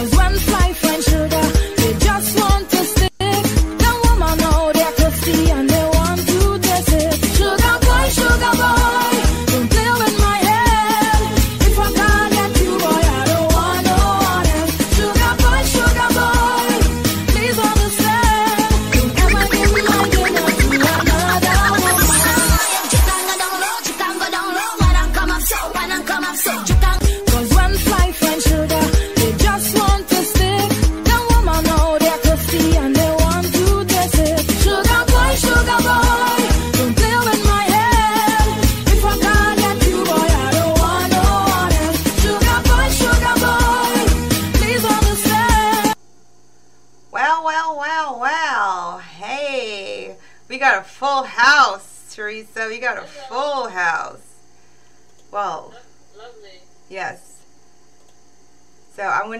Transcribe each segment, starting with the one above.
Cause life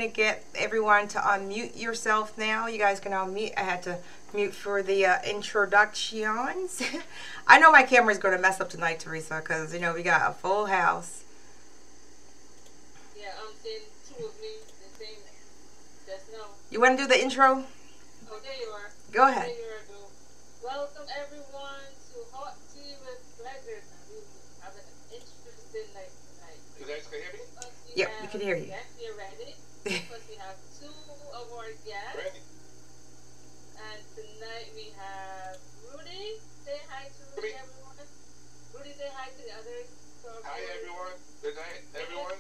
going to get everyone to unmute yourself now. You guys can unmute. I had to mute for the uh, introductions. I know my camera is going to mess up tonight, Teresa, because, you know, we got a full house. Yeah, I'm seeing two of me the same just now. You want to do the intro? Oh, there you are. Go ahead. There you are, Welcome everyone to Hot Tea with Pleasure. And we have an interesting night tonight. You guys can hear me? First we Yep, we can hear you. Yes, you're ready. First we have two of our guests. Ready? And tonight we have Rudy. Say hi to Rudy, Rudy. everyone. Rudy, say hi to the others. To our Hi viewers. everyone. Good night, everyone.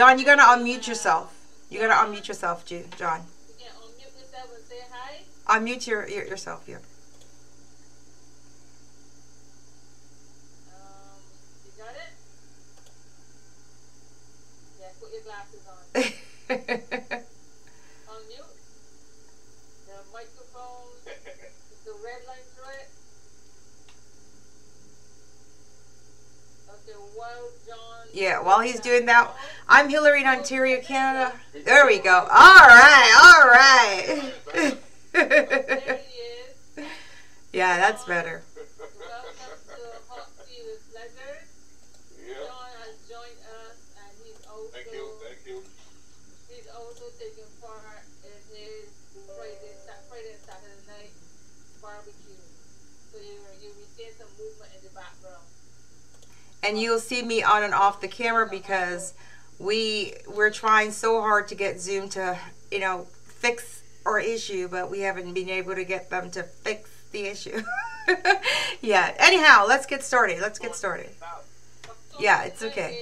John, you're gonna unmute yourself. You're gonna unmute yourself, John. You can unmute yourself and say hi. Unmute your, your yourself, yeah. Um, you got it? Yeah, put your glasses on. Unmute. The microphone, is the red line through it. Okay, while While he's doing that, I'm Hillary in Ontario, Canada. There we go. All right, all right. There he is. yeah, that's better. Welcome to Hot Tea with Pleasure. Yeah. John has joined us and he's also Thank you. Thank you. He's also taking part in his Friday, Sa- Friday and Saturday night barbecue. So you you'll be seeing some movement in the background. And you'll see me on and off the camera because we we're trying so hard to get Zoom to, you know, fix our issue, but we haven't been able to get them to fix the issue. yeah. Anyhow, let's get started. Let's get started. Yeah, it's okay.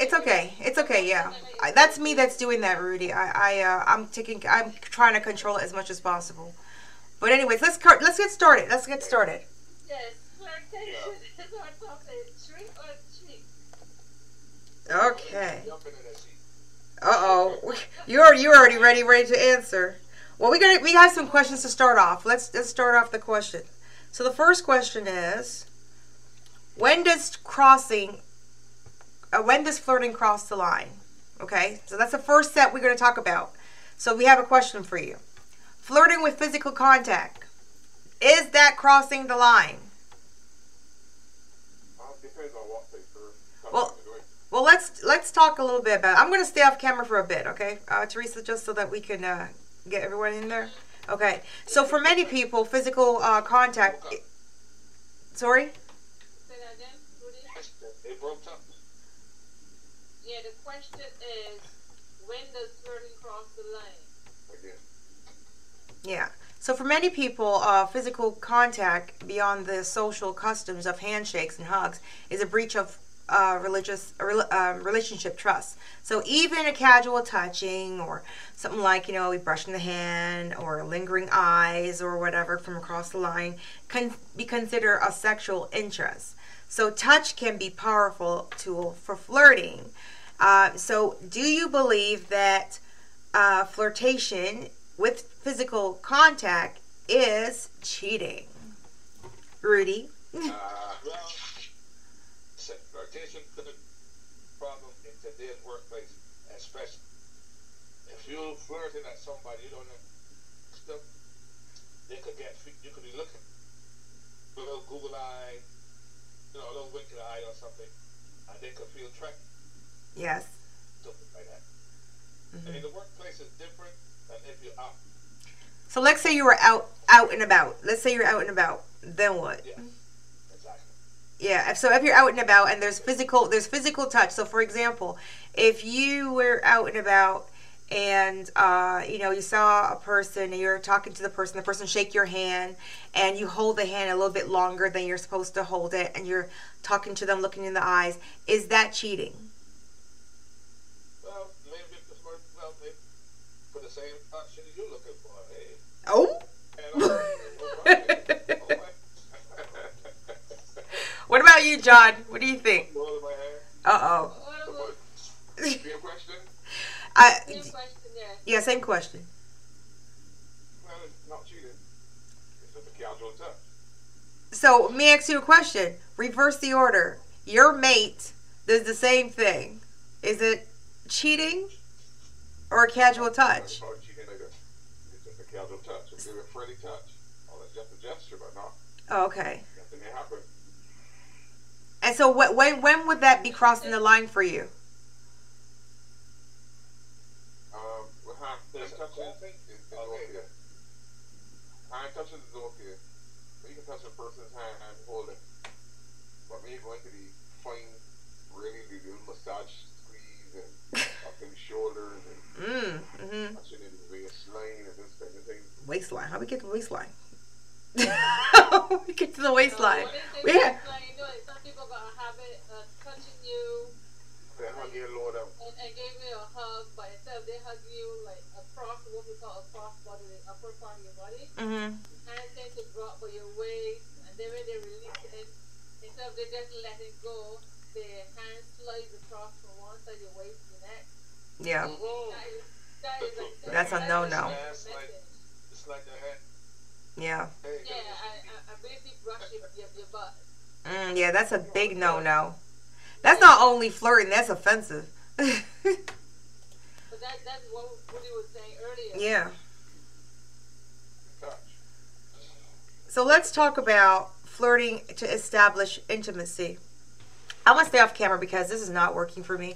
It's okay. It's okay. Yeah, I, that's me. That's doing that, Rudy. I, I, uh, I'm taking. I'm trying to control it as much as possible. But anyways, let's let's get started. Let's get started. Yes, flirtation is our topic. Trick or treat. Okay. Jumping in that seat. Uh oh. You're you're already ready, ready to answer. Well, we got we have some questions to start off. Let's let's start off the question. So the first question is, when does crossing, uh, when does flirting cross the line? Okay, so that's the first set we're going to talk about. So we have a question for you. Flirting with physical contact, is that crossing the line? Uh, depends on what they first. Well- Well, let's let's talk a little bit about. I'm going to stay off camera for a bit, okay, uh, Teresa, just so that we can uh, get everyone in there. Okay. So for many people, physical uh, contact. Sorry. Say that again, Rudy. It broke up. Yeah, the question is, when does flirting cross the line? Again. Yeah. So for many people, uh, physical contact beyond the social customs of handshakes and hugs is a breach of uh, religious uh, relationship trust. So even a casual touching or something like you know, we brushing the hand or lingering eyes or whatever from across the line can be considered a sexual interest. So touch can be powerful tool for flirting. Uh, so do you believe that uh, flirtation with physical contact is cheating? Rudy? Uh, well, could be a problem in today's workplace, especially if you're flirting at somebody you don't know. Stuff, they could get, you could be looking, little Google eye, you know, a little wink in the eye or something, and they could feel threatened, Yes. something like that. And in the workplace is different than if you're out. So let's say you were out out and about. Let's say you're out and about. Then what? Yeah, exactly. Yeah. So if you're out and about and there's physical there's physical touch. So for example, if you were out and about and uh, you know you saw a person and you're talking to the person, the person shake your hand and you hold the hand a little bit longer than you're supposed to hold it, and you're talking to them, looking in the eyes. Is that cheating? Well, maybe if the smart, well, maybe for the same option you looking for. Hey, Oh. What about you, John? What do you think? Uh oh. I yeah, same question. Well, it's not cheating. It's just a touch. So let me ask you a question. Reverse the order. Your mate does the same thing. Is it cheating or a casual touch? It's not cheating either. It's just a touch. It's a friendly touch. Or it's just a gesture, but not Oh, okay. nothing may happen. And so wh- when when would that be crossing the line for you? Um, well, hand, hand touching is, is okay. Hand touching is okay. You can touch a person's hand and hold it. But when you go into the fine, really the little massage squeeze and up in the shoulders and Mm. Mm-hmm. touching in the waistline and this kind of thing. Waistline. How we get to the waistline? How we get to the waistline? So what they say Yeah. waistline, you know, like some people got a habit of touching you They hug you low down. and, and gave you a hug, but instead of they hug you like across what we call across body, the upper part of your body, Mm-hmm. hands tend to drop by your waist, and then when they release it, instead of they just let it go, their hands slides across from one side of your waist to the next. Yeah. A, That's a the hand. Yeah. Mm, yeah, that's a big no-no. That's not only flirting. That's offensive. That, that's what Woody was saying earlier. yeah. So let's talk about flirting to establish intimacy. I'm gonna stay off camera because this is not working for me.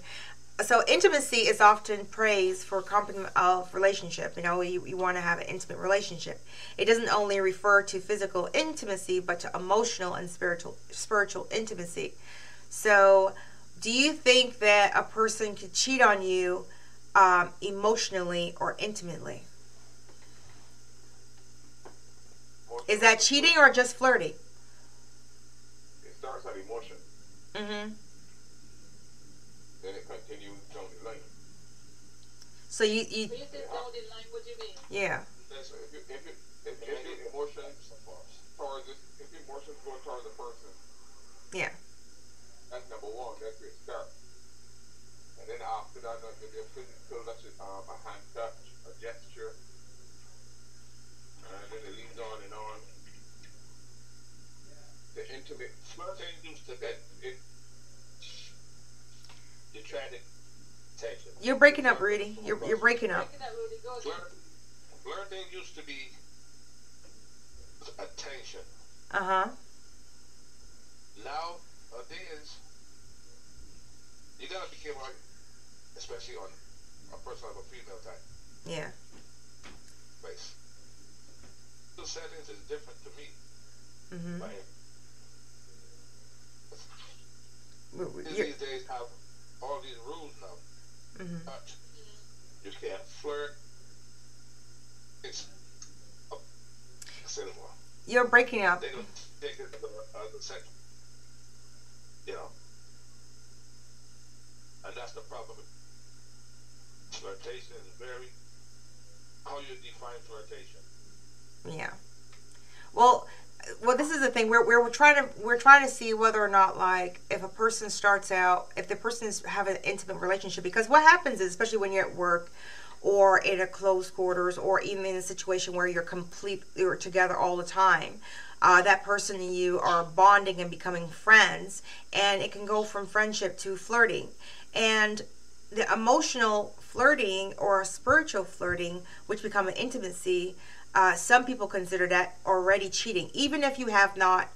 So intimacy is often praised for accompaniment of relationship. You know, you, you want to have an intimate relationship. It doesn't only refer to physical intimacy, but to emotional and spiritual spiritual intimacy. So, do you think that a person could cheat on you um, emotionally or intimately? Is that cheating or just flirting? It starts at emotion, Mm-hmm. then it continues down the line. So you, you When you say down the line, what do you mean? yeah. So if you, if you, if, if your emotions towards this, if your emotions go towards the person, Yeah. that's number one. That's where it starts. And then after that, if you're physical, that's just, um, a hand touch, a gesture, and then it leads on and on. The intimate flirting used to get it. You try to take it. You're breaking up, Rudy. You're you're breaking up. Breaking that really goes. Flirt, flirting used to be attention. Uh huh. Nowadays, you gotta be careful, especially on a person of a female type Yeah. base. The settings is different to me. Mhm. Like, W- w- kids you're- these days have all these rules now. Mhm. But you can't flirt. It's a cinema. You're breaking up. They don't take it a, as a sex. You know. And that's the problem. Flirtation is very. How you define flirtation? Yeah. Well, well, this is the thing. We're, we're trying to we're trying to see whether or not like if a person starts out if the person is having an intimate relationship because what happens is especially when you're at work or in a close quarters or even in a situation where you're complete you're together all the time uh, that person and you are bonding and becoming friends and it can go from friendship to flirting and the emotional flirting or spiritual flirting which become an intimacy uh, some people consider that already cheating even if you have not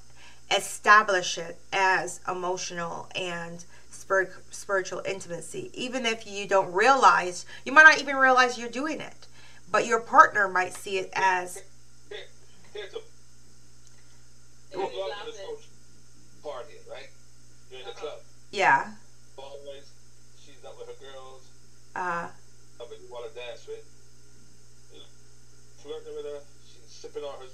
established it as emotional and spir- spiritual intimacy. Even if you don't realize, you might not even realize you're doing it, but your partner might see it as here's a If you you belong love to this social party, right? You're in the club. yeah, Always, she's up with her girls. uh, Up you want to dance with. You flirting with her. She's sipping on her.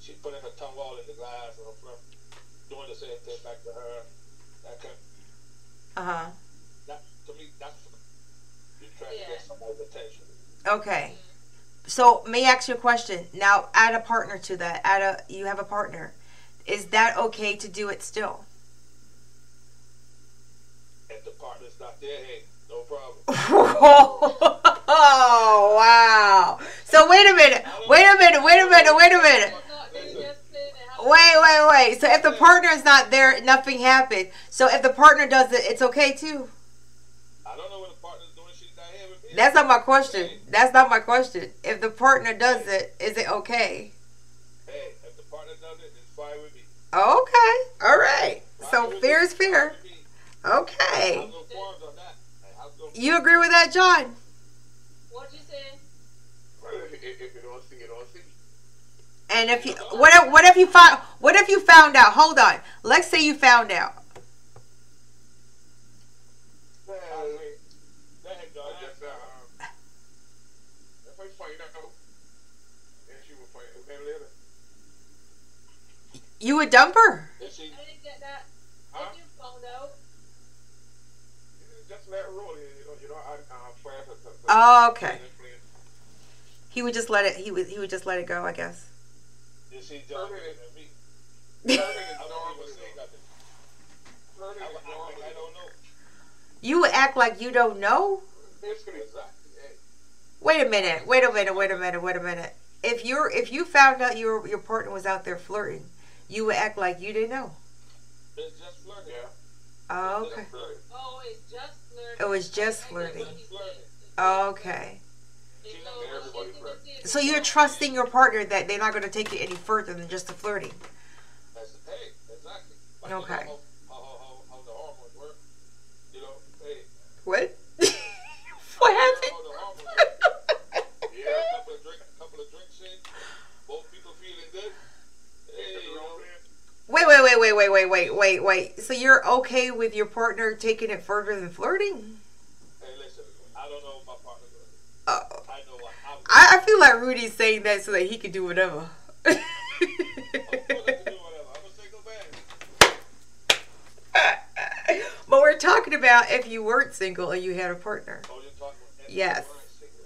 She's putting her tongue all in the glass and her flirt, doing the same thing back to her. That kind. uh huh. That to me, that's you're trying to get somebody's attention. Okay. So may I ask you a question? Now add a partner to that. Add a you have a partner. Is that okay to do it still? If the partner's not there, hey, no problem. oh wow. So wait a minute. Wait a minute. Wait a minute. Wait a minute. But not they just play and have Wait, wait, wait. So if the partner is not there, nothing happened. So if the partner does it, it's okay too. I don't know what the partner's doing. She's not here with me. That's not my question. That's not my question. If the partner does it, is it okay? Hey, if the partner does it, it's fine with me. Okay. All right. So fair is fair. Fine with me. I Okay. have no qualms on that. I have no You agree with that, John? what you say? If, if, if you don't see, you don't see. And if you what if what if you found what if you found out? Hold on. Let's say you found out. You would dump her? If she, I didn't get that. Oh, okay. Plan. He would just let it. He would. He would just let it go. I guess. if she John Permanent. and me, Flirting I is won't normal. even say nothing. Flirting I is would act normal. like I don't know. You would act like you don't know. Basically, Exactly. Hey, Wait a minute. Wait a minute. Wait a minute. Wait a minute. If you're if you found out your your partner was out there flirting, you would act like you didn't know. it's just flirting. yeah. Oh, okay. just flirting. oh, it's just flirting. It was just I flirting. what he's saying. Okay. So you're trusting your partner that they're not going to take it any further than just the flirting. That's, hey, exactly. Like, Okay. You know how, how, how, how the hormones work. You know, hey. What? what happened? how the hormones work. Yeah. A couple of drink, a couple of drinks in, both people feeling good. Hey, It's you the know, wrong plan. Wait, wait, wait, wait, wait, wait, wait, wait, wait. So you're okay with your partner taking it further than flirting? hey, listen, I don't know what my partner doing. I. I, feel like Rudy's saying that so that he can do whatever. I'm gonna do whatever. I'm gonna say go back. but we're talking about if you weren't single and you had a partner. Oh, you're talking about Yes.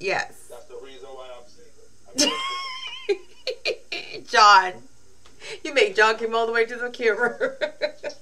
Yes. That's the reason why I'm single. John. You make John come all the way to the camera.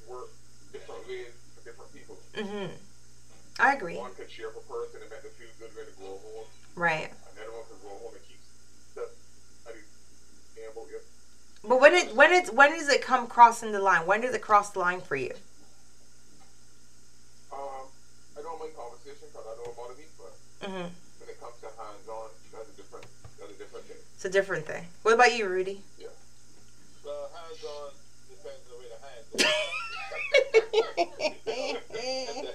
So flirting is work different for different people. Mm-hmm. I agree. One could cheer up a person and make them feel good when they go home. Right. Another one could go home and keep stuff. I mean, yeah. But when it when it when does it come crossing the line? When does it cross the line for you? Um, I don't mind conversation because I know about it, but Mm-hmm. when it comes to hands-on, that's a different, that's a different thing. It's a different thing. What about you, Rudy? Well, hands on depends on the way the hand goes. If the hand-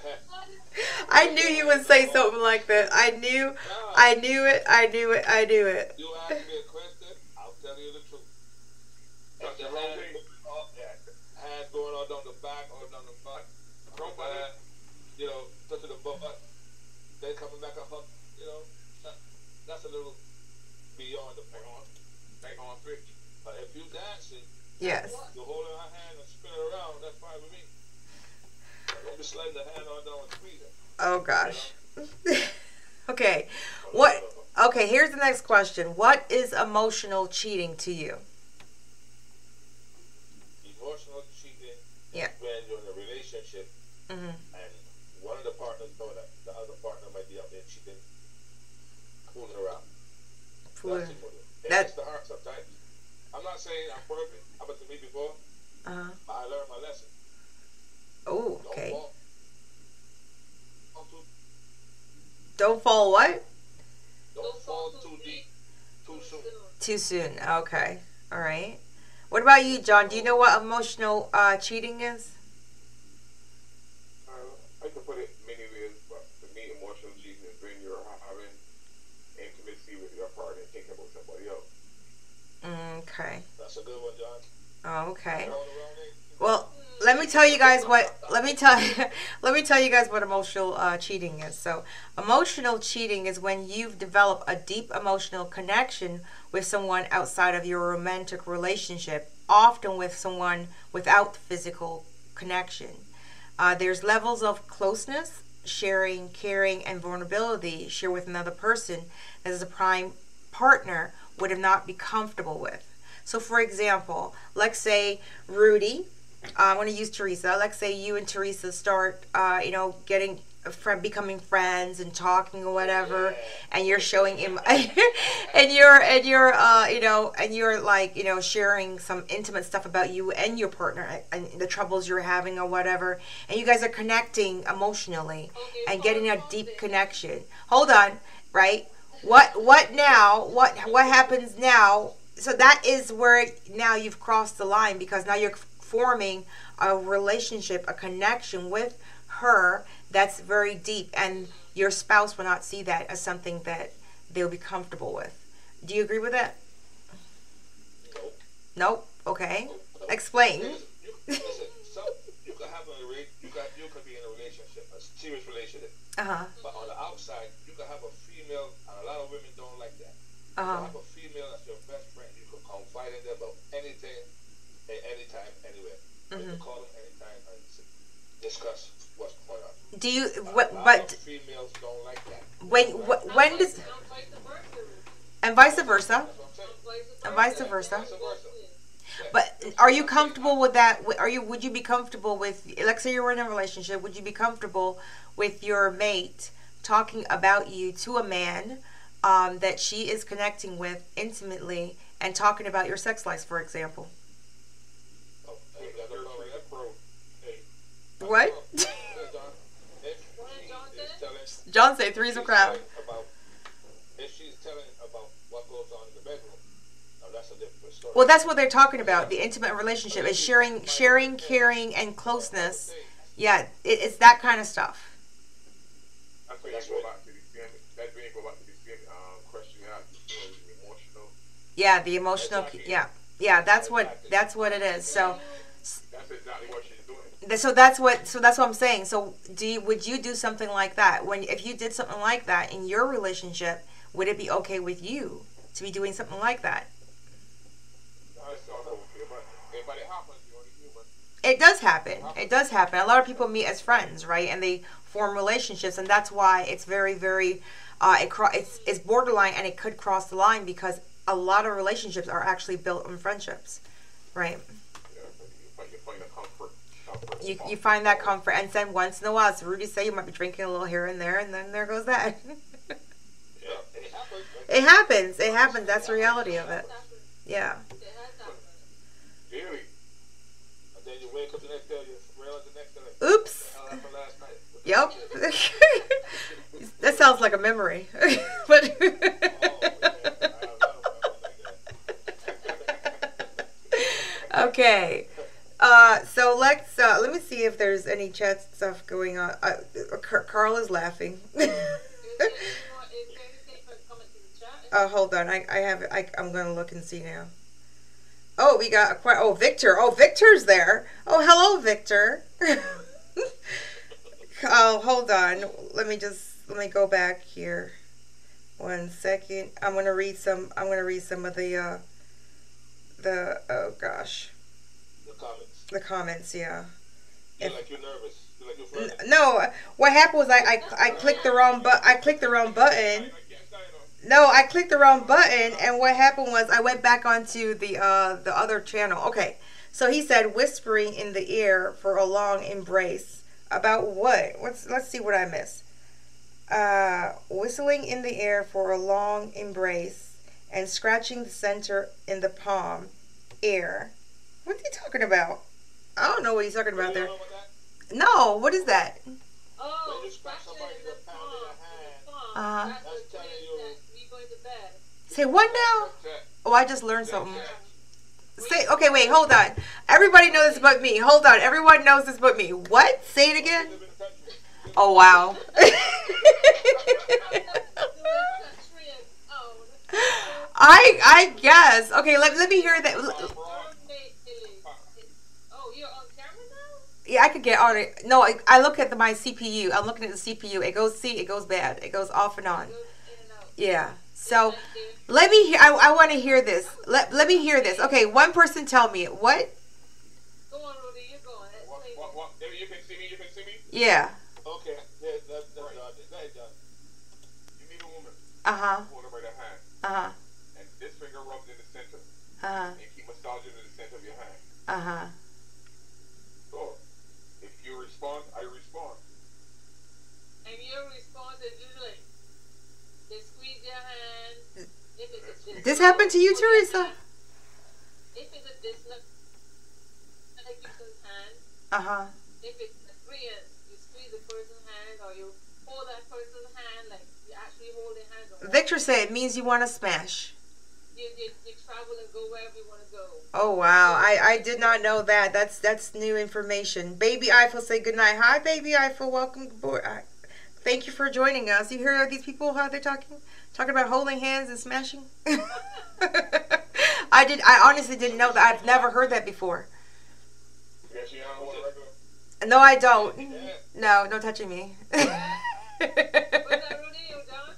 I knew you would say something like that. I knew, I knew it, I knew it, I knew it. you ask me a question, I'll tell you the truth. If That's the the wrong hand, thing. oh, yeah, hand going all down the back or down the butt, Wrong uh, button. you know, touching the butt, then coming back up, up, you know, that, that's a little beyond the Hang point. on. Hang on, switch. But if you dancing, Yes. you holding her hand and spin her around, that's fine with me. Don't be sliding the hand on down and squeeze it. Oh gosh. okay. What? Okay, here's the next question. What is emotional cheating to you? Emotional cheating Yeah. is when you're in a relationship hmm and one of the partners know that the other partner might be out there cheating, fooling around. That's emotional. It That- hits the heart sometimes. I'm not saying I'm perfect. Happened to me before. Uh-huh. but I learned my lesson. Oh, Don't okay. fall. Fall too, Don't fall what? don't fall too deep too soon. Too. Okay. All right. What about you, John? Do you know what emotional uh, cheating is? Uh, I can put it many ways, but to me, emotional cheating is when you're having intimacy with your partner and thinking about somebody else. Mm, Okay. That's a good one, John. Oh, okay. Going around it. Well, let me tell you guys what. Let me tell. you, let me tell you guys what emotional uh, cheating is. So, emotional cheating is when you've developed a deep emotional connection with someone outside of your romantic relationship, often with someone without physical connection. Uh, there's levels of closeness, sharing, caring, and vulnerability share with another person that as a prime partner would have not be comfortable with. So, for example, let's say Rudy, I'm going to use Teresa. Let's say you and Teresa start, uh, you know, getting friend, becoming friends and talking or whatever, and you're showing him, and you're and you're, uh, you know, and you're like, you know, sharing some intimate stuff about you and your partner and the troubles you're having or whatever, and you guys are connecting emotionally and getting a deep connection. Hold on, right? What what now? What what happens now? So that is where now you've crossed the line because now you're forming a relationship, a connection with her that's very deep, and your spouse will not see that as something that they'll be comfortable with. Do you agree with that? Nope. Nope. Okay. Nope. Nope. Explain. Listen, you, listen, so you could have a rela- you got you could be in a relationship, a serious relationship, Uh huh. but on the outside you could have a female, and a lot of women don't like that. Uh huh. have a female as your best friend. You could confide in them about anything, at any time, anywhere. You call them anytime and discuss what's going on. Do you? What? But females don't like that. when? wh- When does? And vice versa. That's what I'm saying. And vice versa. But are you comfortable with that? Are you? Would you be comfortable with? Let's say you're in a relationship. Would you be comfortable with your mate talking about you to a man um, that she is connecting with intimately and talking about your sex life, for example? Oh, hey, that's You're no problem, a right? pro. Hey, What? John, say three's a crowd. Well, that's what they're talking about. The intimate relationship is sharing, sharing, caring, and closeness. Yeah, it, it's that kind of stuff. Yeah, the emotional. Yeah, yeah. That's what. That's what it is. So. That's exactly what so that's what so that's what I'm saying. So do you, would you do something like that when if you did something like that in your relationship, would it be okay with you to be doing something like that? It does happen. It does happen. A lot of people meet as friends, right? And they form relationships, and that's why it's very, very, uh, it cro- it's it's borderline, and it could cross the line because a lot of relationships are actually built on friendships, right? Yeah, but you find, you find the comfort. comfort You, you find that comfort, and then once in a while, as Rudy said, you might be drinking a little here and there, and then there goes that. Yeah, it happens. It happens. It happens. That's the reality of it. Yeah. Daily. And then you wake up the next day, you realize the next day, like, Oops. hell happened last night? What the Yep. that sounds like a memory. but Oh, yeah, I have a memory like that. okay. Uh, so let's uh, let me see if there's any chat stuff going on. Uh, Car- Carl is laughing. Oh, hold on. I, I have I, I'm gonna look and see now. Oh, we got a que- oh Victor. Oh, Victor's there. Oh, hello, Victor. oh, hold on. Let me just let me go back here. One second. I'm gonna read some. I'm gonna read some of the uh the oh gosh. The comments. Yeah. Feel like you're nervous. Feel like you're N- No, what happened was I, I, I clicked the wrong but I clicked the wrong button. I can't stand it. No, I clicked the wrong button, and what happened was I went back onto the uh the other channel. Okay, so he said whispering in the ear for a long embrace about what? What's let's see what I missed. Uh, whistling in the air for a long embrace and scratching the center in the palm, air. What's he talking about? I don't know what he's talking about there. You know what that? No, what is that? Oh, you somebody the palm. in your in hand, the palm. Uh-huh. That's That's telling you- that going to bed. Say what now? Oh, I just learned something. Say okay, wait, hold on. Everybody knows this but me. Hold on, everyone knows this but me. What? Say it again. live in the country. Oh wow. I I guess. Okay, let, let me hear that. Oh, you're on camera now? Yeah, I could get on it. No, I, I look at the, my CPU. I'm looking at the CPU. It goes see, it goes bad. It goes off and on. Goes in and out. Yeah. So let me hear. I, I want to hear this. Let let me hear this. Okay, one person tell me. What? Go on, Rudy, you're going. What, what, what? You can see me, you can see me? Yeah. Okay, yeah, that, that, that, that, that, that. You meet a woman, Uh huh. hold her by the hand, Uh huh. and this finger rubs in the center, Uh huh. and keep massaging in the center of your hand. Uh huh. So, if you respond, I respond. And your response is usually they squeeze your hand. If it's a dis- This happened to you, Teresa? If it's a like person's hand. Uh huh. If it's a friend, you squeeze the person's hand or you hold that person's hand like you actually holding hands. Or Victor said it means you want to smash. You, you, you travel and go wherever you want to go. Oh wow, I, I did not know that. That's that's new information. Baby Eiffel say good night. Hi, Baby Eiffel. Welcome aboard. I, thank you for joining us. You hear these people how they're talking, talking about holding hands and smashing. I did. I honestly didn't know that. I've never heard that before. Yes, you know, regular. No, I don't. Yeah. No, no touching me. Was that Rudy or John?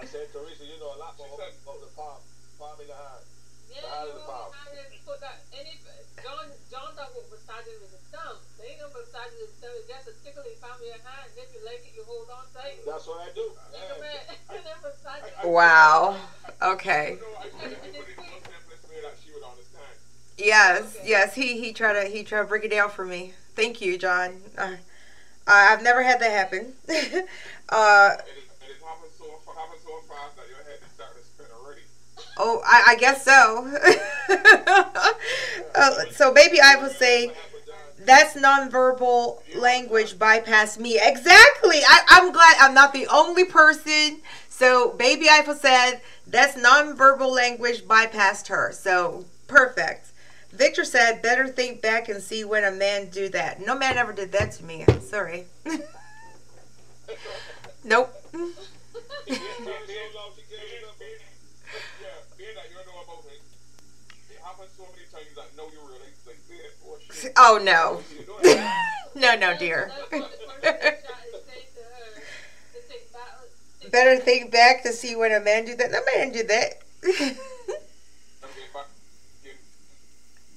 I said, Teresa, you know a lot She about the palm, palm in the hand. Yeah, The hand you of the hold palm. your hand put that. Any John John talk about massaging with his thumb. They ain't no massaging with his thumb. It's just a tickle in palm of your hand. If you like it, you hold on tight. That's what I do. Yeah. Of it. And then massage it. wow. Okay. No, I put it, I put it in the simplest way that she would understand. Yes, yes. He he tried to he tried to break it down for me. Thank you, John. Uh, I've never had that happen. uh, It is, it is happened so, fast that your head is starting to spin already. oh, I, I guess so. uh, so, baby, I would say that's nonverbal language bypass me. Exactly. I, I'm glad I'm not the only person. So, baby Eiffel said that's nonverbal language bypassed her. So, perfect. Victor said, better think back and see when a man do that. No man ever did that to me. I'm sorry. nope. Oh. Oh, no. You know that? no, no, dear. That's what the person is saying to her. To take back, take better think back to see when a man do that. No man did that.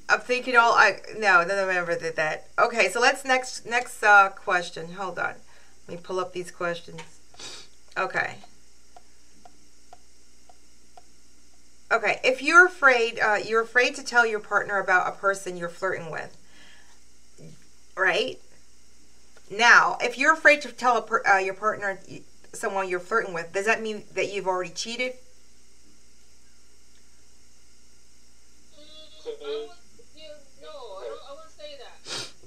I'm thinking all I no, man ever did that. Okay, so let's next next uh question. Hold on. Let me pull up these questions. Okay. Okay, if you're afraid, uh, you're afraid to tell your partner about a person you're flirting with, right? Now, if you're afraid to tell per, uh, your partner someone you're flirting with, does that mean that you've already cheated? Mm, I would, you, no, I don't, I wouldn't say that.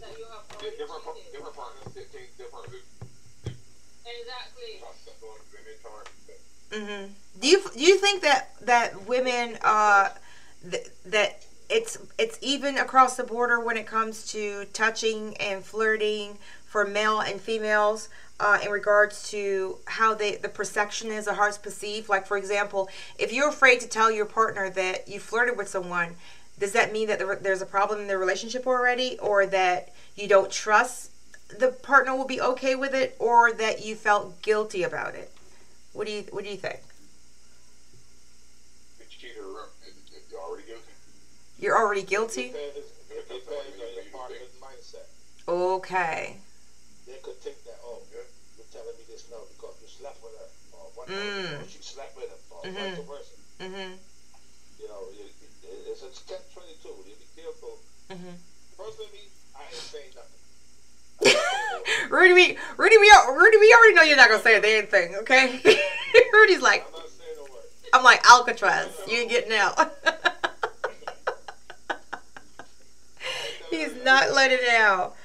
That you have already different, pa- cheated. different partners take things differently. Exactly. Trust them, don't women turn. hmm Do you do you think that that women uh th- that it's it's even across the border when it comes to touching and flirting for male and females uh, in regards to how they the perception is how it's perceived? Like for example, if you're afraid to tell your partner that you flirted with someone, does that mean that there's a problem in the relationship already, or that you don't trust the partner will be okay with it, or that you felt guilty about it? What do you What do you think? The cheater, uh, you're already guilty. You're already guilty. It depends on your partner's mindset. Okay. They could take that, oh, you're telling me this now because you slept with her, or One Mm. time she slept with him, or Mhm. vice versa. Mhm. You know, you, it- it's a catch twenty two. You be careful. Mm-hmm. Personally, I ain't saying nothing. Rudy, we, Rudy, we, Rudy, we already know you're not gonna say a damn thing, okay? Rudy's like, I'm not saying a word. I'm like Alcatraz. You ain't getting out. He's not letting it out.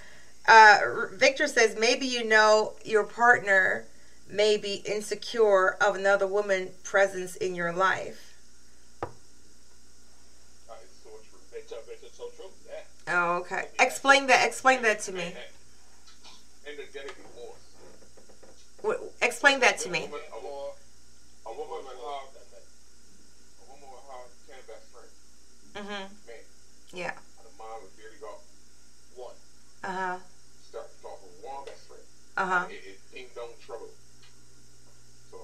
Uh, Victor says maybe you know your partner may be insecure of another woman presence in your life. Yeah. Oh, okay. Explain that. Explain that to me. Explain that to me. woman, a Uh huh. To talk with one best. Uh huh. It, it ding dong trouble. So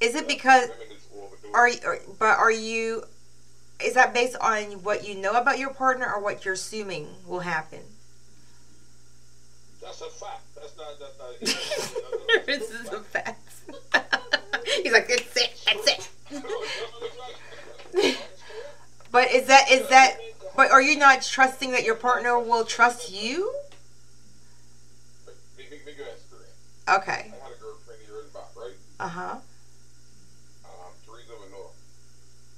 Is it because women is overdoing. are you, but are you? Is that based on what you know about your partner or what you're assuming will happen? That's a fact. That's not. That's not. this is a fact. He's like, that's it. That's it. But is that is that? But are you not trusting that your partner will trust you? Big, big, big experience. Okay. I had a girlfriend years back, right? Uh huh. Um, Teresa Manor.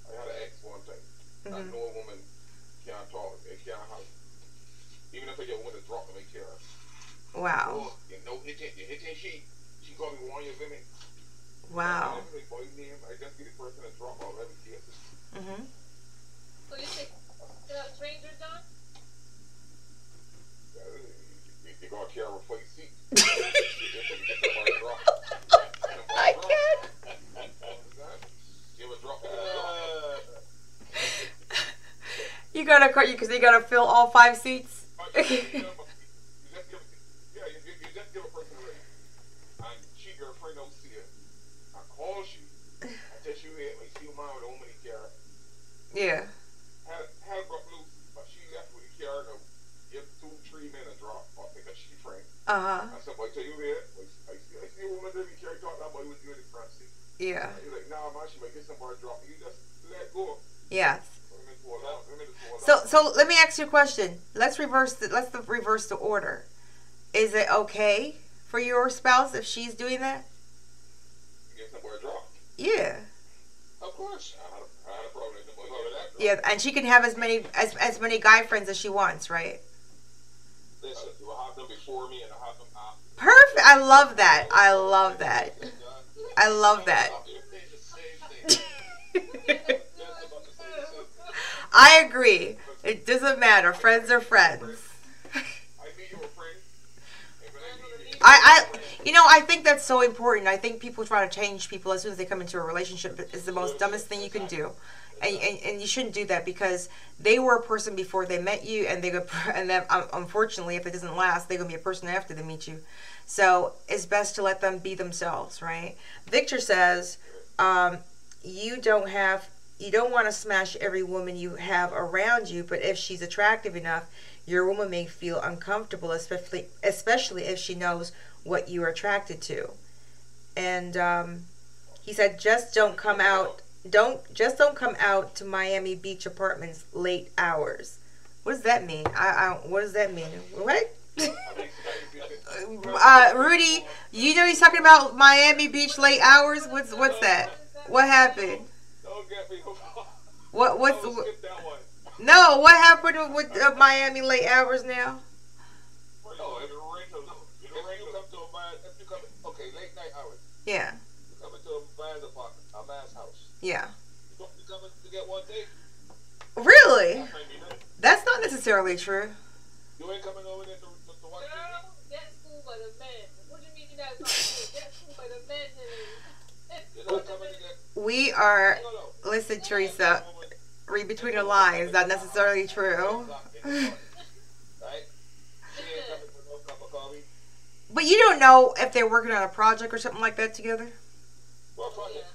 I had an ex one time. I Mhm. know a woman can't talk. They can't have. Even if I get a woman to drop them, they care. Wow. Oh, you know, hitting, you hitting she. She called me one of your women. Wow. I don't know boy name. I just get the person to drop all every cases. Mhm. So you think I can't. You ever drop You gotta cut you because you gotta fill all five seats. you just give, yeah, just let go. Yes. Women fall out. Women just fall So so let me ask you a question. Let's reverse the let's the, reverse the order. Is it okay for your spouse if she's doing that? Get somebody drop. Yeah. Of course. I had a, I had a problem with the that- Yeah, and she can have as many as as many guy friends as she wants, right? Listen, You will have them before me and I have them after. Perfect. I love that. I love that. I love that. I agree. It doesn't matter. Friends are friends. I, I, you know, I think that's so important. I think people try to change people as soon as they come into a relationship. is the most dumbest thing you can do, and, and, and you shouldn't do that because they were a person before they met you, and they go, and then um, unfortunately, if it doesn't last, they're gonna be a person after they meet you. So it's best to let them be themselves, right? Victor says, um, you don't have, you don't want to smash every woman you have around you, but if she's attractive enough, your woman may feel uncomfortable, especially especially if she knows what you are attracted to. And um, he said, just don't come out. Don't just don't come out to Miami Beach apartments late hours. What does that mean? I, I what does that mean? What? uh, Rudy, you know he's talking about Miami Beach late hours. What's what's that? What happened? don't get me. What what's Don't the, skip that one. no? What happened with uh, Miami late hours now? No, if you rental, if you come to a man, if you come, okay, late night hours, Yeah, thing, Really? That's not necessarily true. You ain't coming over there to, to, to watch Girl, school by the men. What do you mean that's school by the men. You're. We are. Listen, Teresa. Read between the lines. Not necessarily true. But you don't know if they're working on a project or something like that together. What project?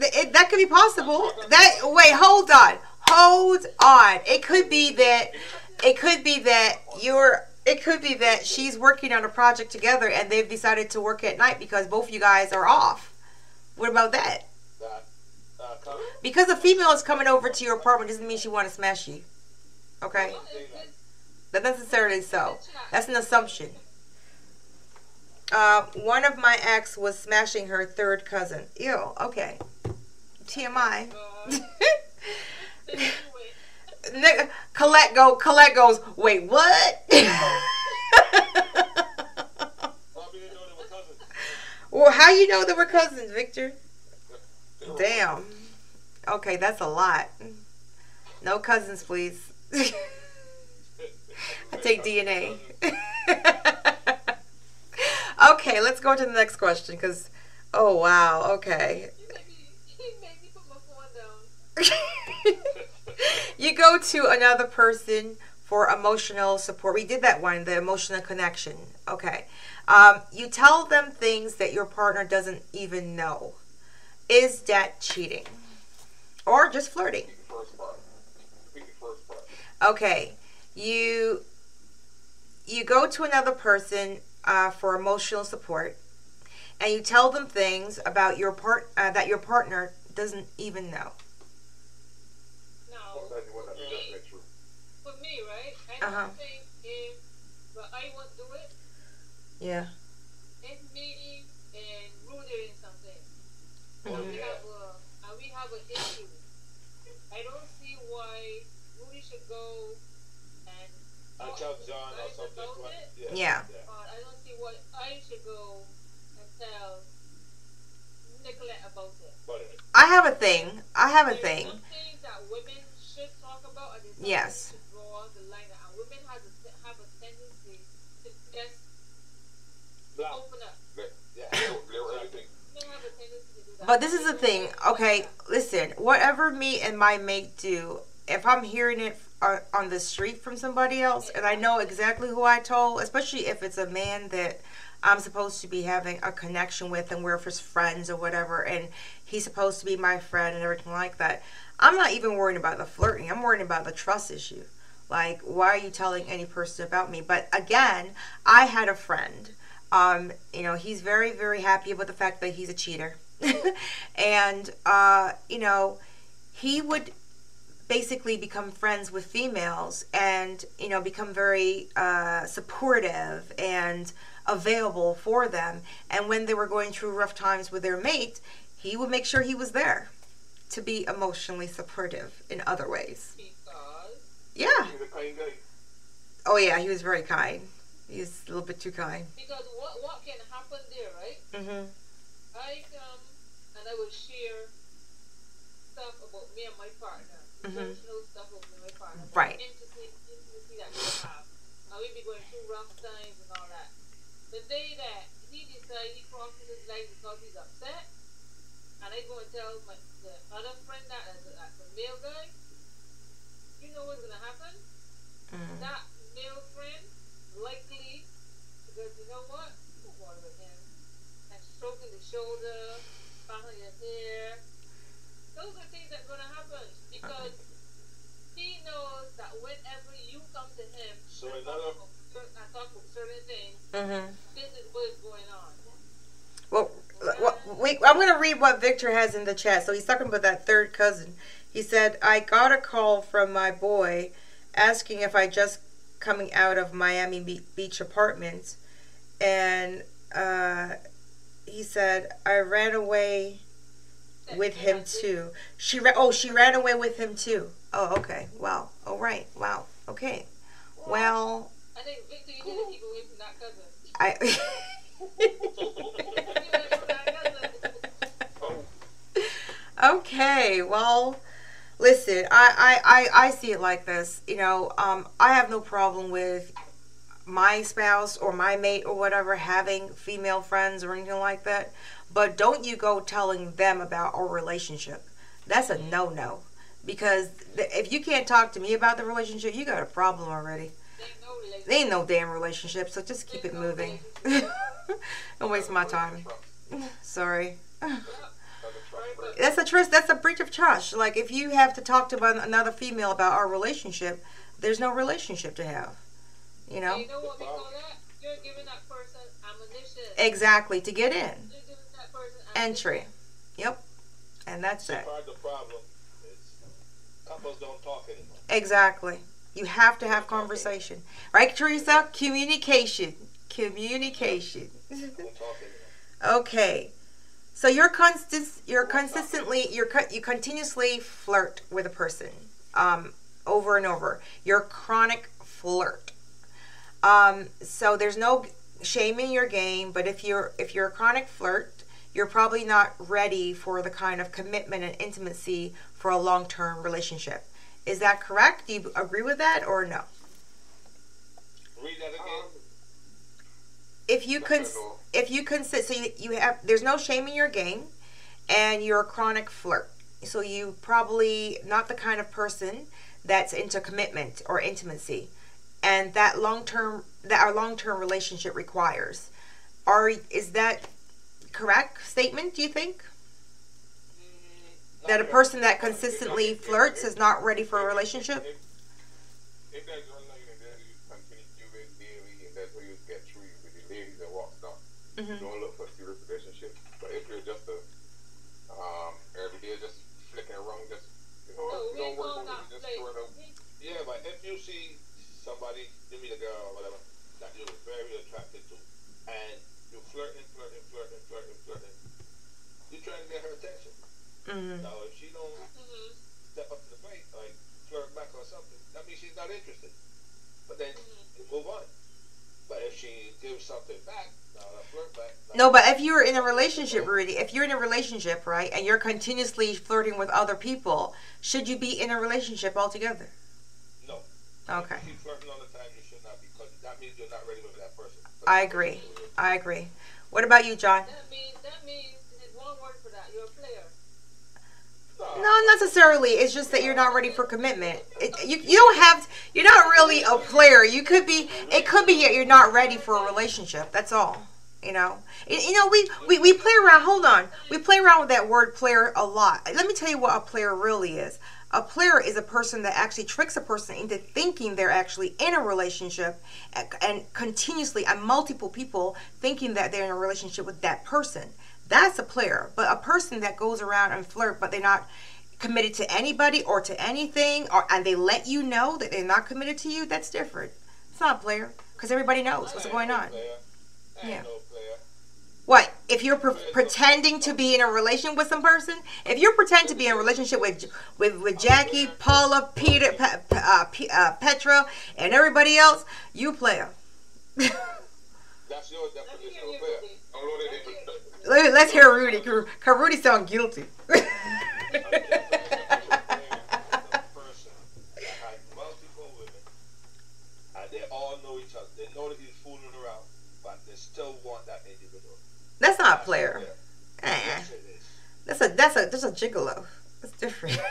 It, that could be possible. That wait, hold on, hold on. It could be that. It could be that you're. It could be that she's working on a project together and they've decided to work at night because both you guys are off. What about that? Because a female is coming over to your apartment doesn't mean she want to smash you. Okay? Not necessarily so. That's an assumption. Uh, one of my ex was smashing her third cousin. Ew. Okay. TMI. Nigga, Colette go. Colette goes. Wait, what? well, how you know they were cousins, Victor? Damn. Okay, that's a lot. No cousins, please. I take DNA. okay, let's go to the next question. Cause, oh wow. Okay. you made me, you made me put my phone down. you go to another person for emotional support. We did that one, the emotional connection. Okay. Um, you tell them things that your partner doesn't even know. Is that cheating? Or just flirting? Speak the first part. Speak the first part. Okay. You you go to another person uh, for emotional support and you tell them things about your part uh, that your partner doesn't even know. Now, Well, that's what for that's me, definitely true. for me, right? I Uh-huh. don't but I won't do it, Yeah. if me and Rudy in something, and Mhm. we have a, and we have an issue, I don't see why Rudy should go and I tell John or something. about it. Yeah. Uh, I don't see why I should go and tell Nicolette about it. I have a thing. I have a There's thing. some things that women should talk about, and there's Yes. things to draw the line. And women has a, have a tendency to just blah. open up. Yeah. They were, they were everything. Women have a tendency to do that. But this is the thing, okay? Listen, whatever me and my mate do, if I'm hearing it on, uh, on the street from somebody else and I know exactly who I told, especially if it's a man that I'm supposed to be having a connection with and we're just friends or whatever, and he's supposed to be my friend and everything like that, I'm not even worrying about the flirting. I'm worrying about the trust issue. Like, why are you telling any person about me? But again, I had a friend. Um, you know, he's very, very happy about the fact that he's a cheater. and, uh, you know, he would basically become friends with females and, you know, become very uh, supportive and available for them. And when they were going through rough times with their mate, he would make sure he was there to be emotionally supportive in other ways. Because Yeah. He's a kind guy. Oh, yeah, he was very kind. He's a little bit too kind. because what what can happen there, right? Mm-hmm. I come and I will share stuff about me and my partner, Mhm. emotional stuff about me and my partner, Right. intimacy, intimacy that we have, and we be going through rough times and all that. The day that he decides he crosses his line because he's upset, and I go and tell my the other friend that that's a, that's a male guy, you know what's gonna happen? Mm-hmm. That male friend likely because you know what? Who wanted with him? And stroking the shoulder, patting your hair. Those are things that are gonna happen because he knows that whenever you come to him So and, talk about, cer- and talk about certain things, Mm-hmm. this is what is going on. Well, well, wait, I'm going to read what Victor has in the chat. So he's talking about that third cousin. He said, I got a call from my boy asking if I just coming out of Miami Beach apartments. And uh, he said, I ran away with him too. She ra- oh, she ran away with him too. Oh, okay. Wow. All right. Wow. Okay. Well, I think Victor, you need to keep away from that cousin. I. Keep away from that cousin. Okay, well, listen, I, I, I, I see it like this. You know, um, I have no problem with my spouse or my mate or whatever having female friends or anything like that. But don't you go telling them about our relationship. That's a no no. Because if you can't talk to me about the relationship, you got a problem already. Relationship. Ain't no damn relationship, so just keep it moving. Don't waste my time. Sorry. That's a trust. That's a trust. That's a breach of trust. Like if you have to talk to one- another female about our relationship, there's no relationship to have. You know you know what we call that? You're giving that person ammunition. exactly to get in You're giving that person entry. Yep. And that's See, it. part of the problem is couples don't talk anymore. Exactly. You have to have conversation. Right, Teresa? Communication. Communication. Don't talk anymore. Okay. So you're constant you're consistently you're co- you continuously flirt with a person um over and over. You're a chronic flirt. Um so there's no shame in your game, but if you're if you're a chronic flirt, you're probably not ready for the kind of commitment and intimacy for a long-term relationship. Is that correct? Do you agree with that or no? Read that again. If you I if you consist so you, you have there's no shame in your game and you're a chronic flirt. So you probably not the kind of person that's into commitment or intimacy and that long-term that our long-term relationship requires. Are is that correct statement do you think? That a person that consistently flirts is not ready for a relationship If, if there's one line and then you continue doing daily and that's where you get through with the ladies and walks Mhm. Don't look for a serious relationship. But if you're just a um every day just flicking around just you know, So you don't work it, just throw. Yeah, but if you see somebody, you meet a girl or whatever, that you're very attracted to, and you're flirting, flirting, flirting, flirting, flirting, you're trying to get her attention. mm-hmm. Now, if she don't Mhm. step up to the plate, like flirt back or something, that means she's not interested. But then you move on. But if she gives something back, now that flirt back. No, but if you're in a relationship, Rudy, if you're in a relationship, right, and you're continuously flirting with other people, should you be in a relationship altogether? No. Okay. If you keep flirting all the time, you should not because that means you're not ready with that person. I agree. I agree. What about you, John? That means that means there's one word for that. You're a player. No. Necessarily. It's just that you're not ready for commitment. It, you, you don't have. You're not really a player. You could be. It could be you're not ready for a relationship. That's all. You know. You, you know. We, we we play around. Hold on. We play around with that word player a lot. Let me tell you what a player really is. A player is a person that actually tricks a person into thinking they're actually in a relationship and, and continuously and multiple people thinking that they're in a relationship with that person. That's a player. But a person that goes around and flirt but they're not committed to anybody or to anything or and they let you know that they're not committed to you, that's different. It's not a player because everybody knows what's going no on. Yeah. no. What if you're pre- pretending to be in a relation with some person? If you pretend to be in a relationship with with, with Jackie, Paula, Peter, Pe- Pe- uh, uh, Petra, and everybody else, you player. That's your definition of a player. Rudy. Download it Let me in hear the- you. Let- Let's hear Rudy. Cause Rudy sound guilty. person that multiple women, they all know each other. They know that he's fooling around, but they still want that individual. That's not a player. Eh, Yes, it is. that's a that's a that's a gigolo. That's different. So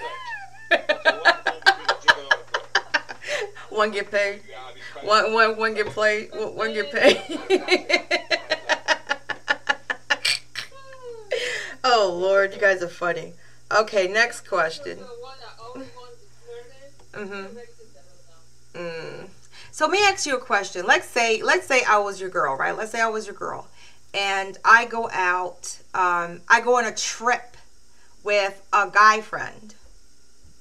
what's the difference between a gigolo and a player? one get paid. Yeah, these One one one get played. One one get paid. oh Lord, you guys are funny. Okay, next question. So one that always wants to flirt in, Mhm. you're ready to settle down. Mm. So let me ask you a question. Let's say let's say I was your girl, right? Let's say I was your girl, and I go out. Um, I go on a trip with a guy friend.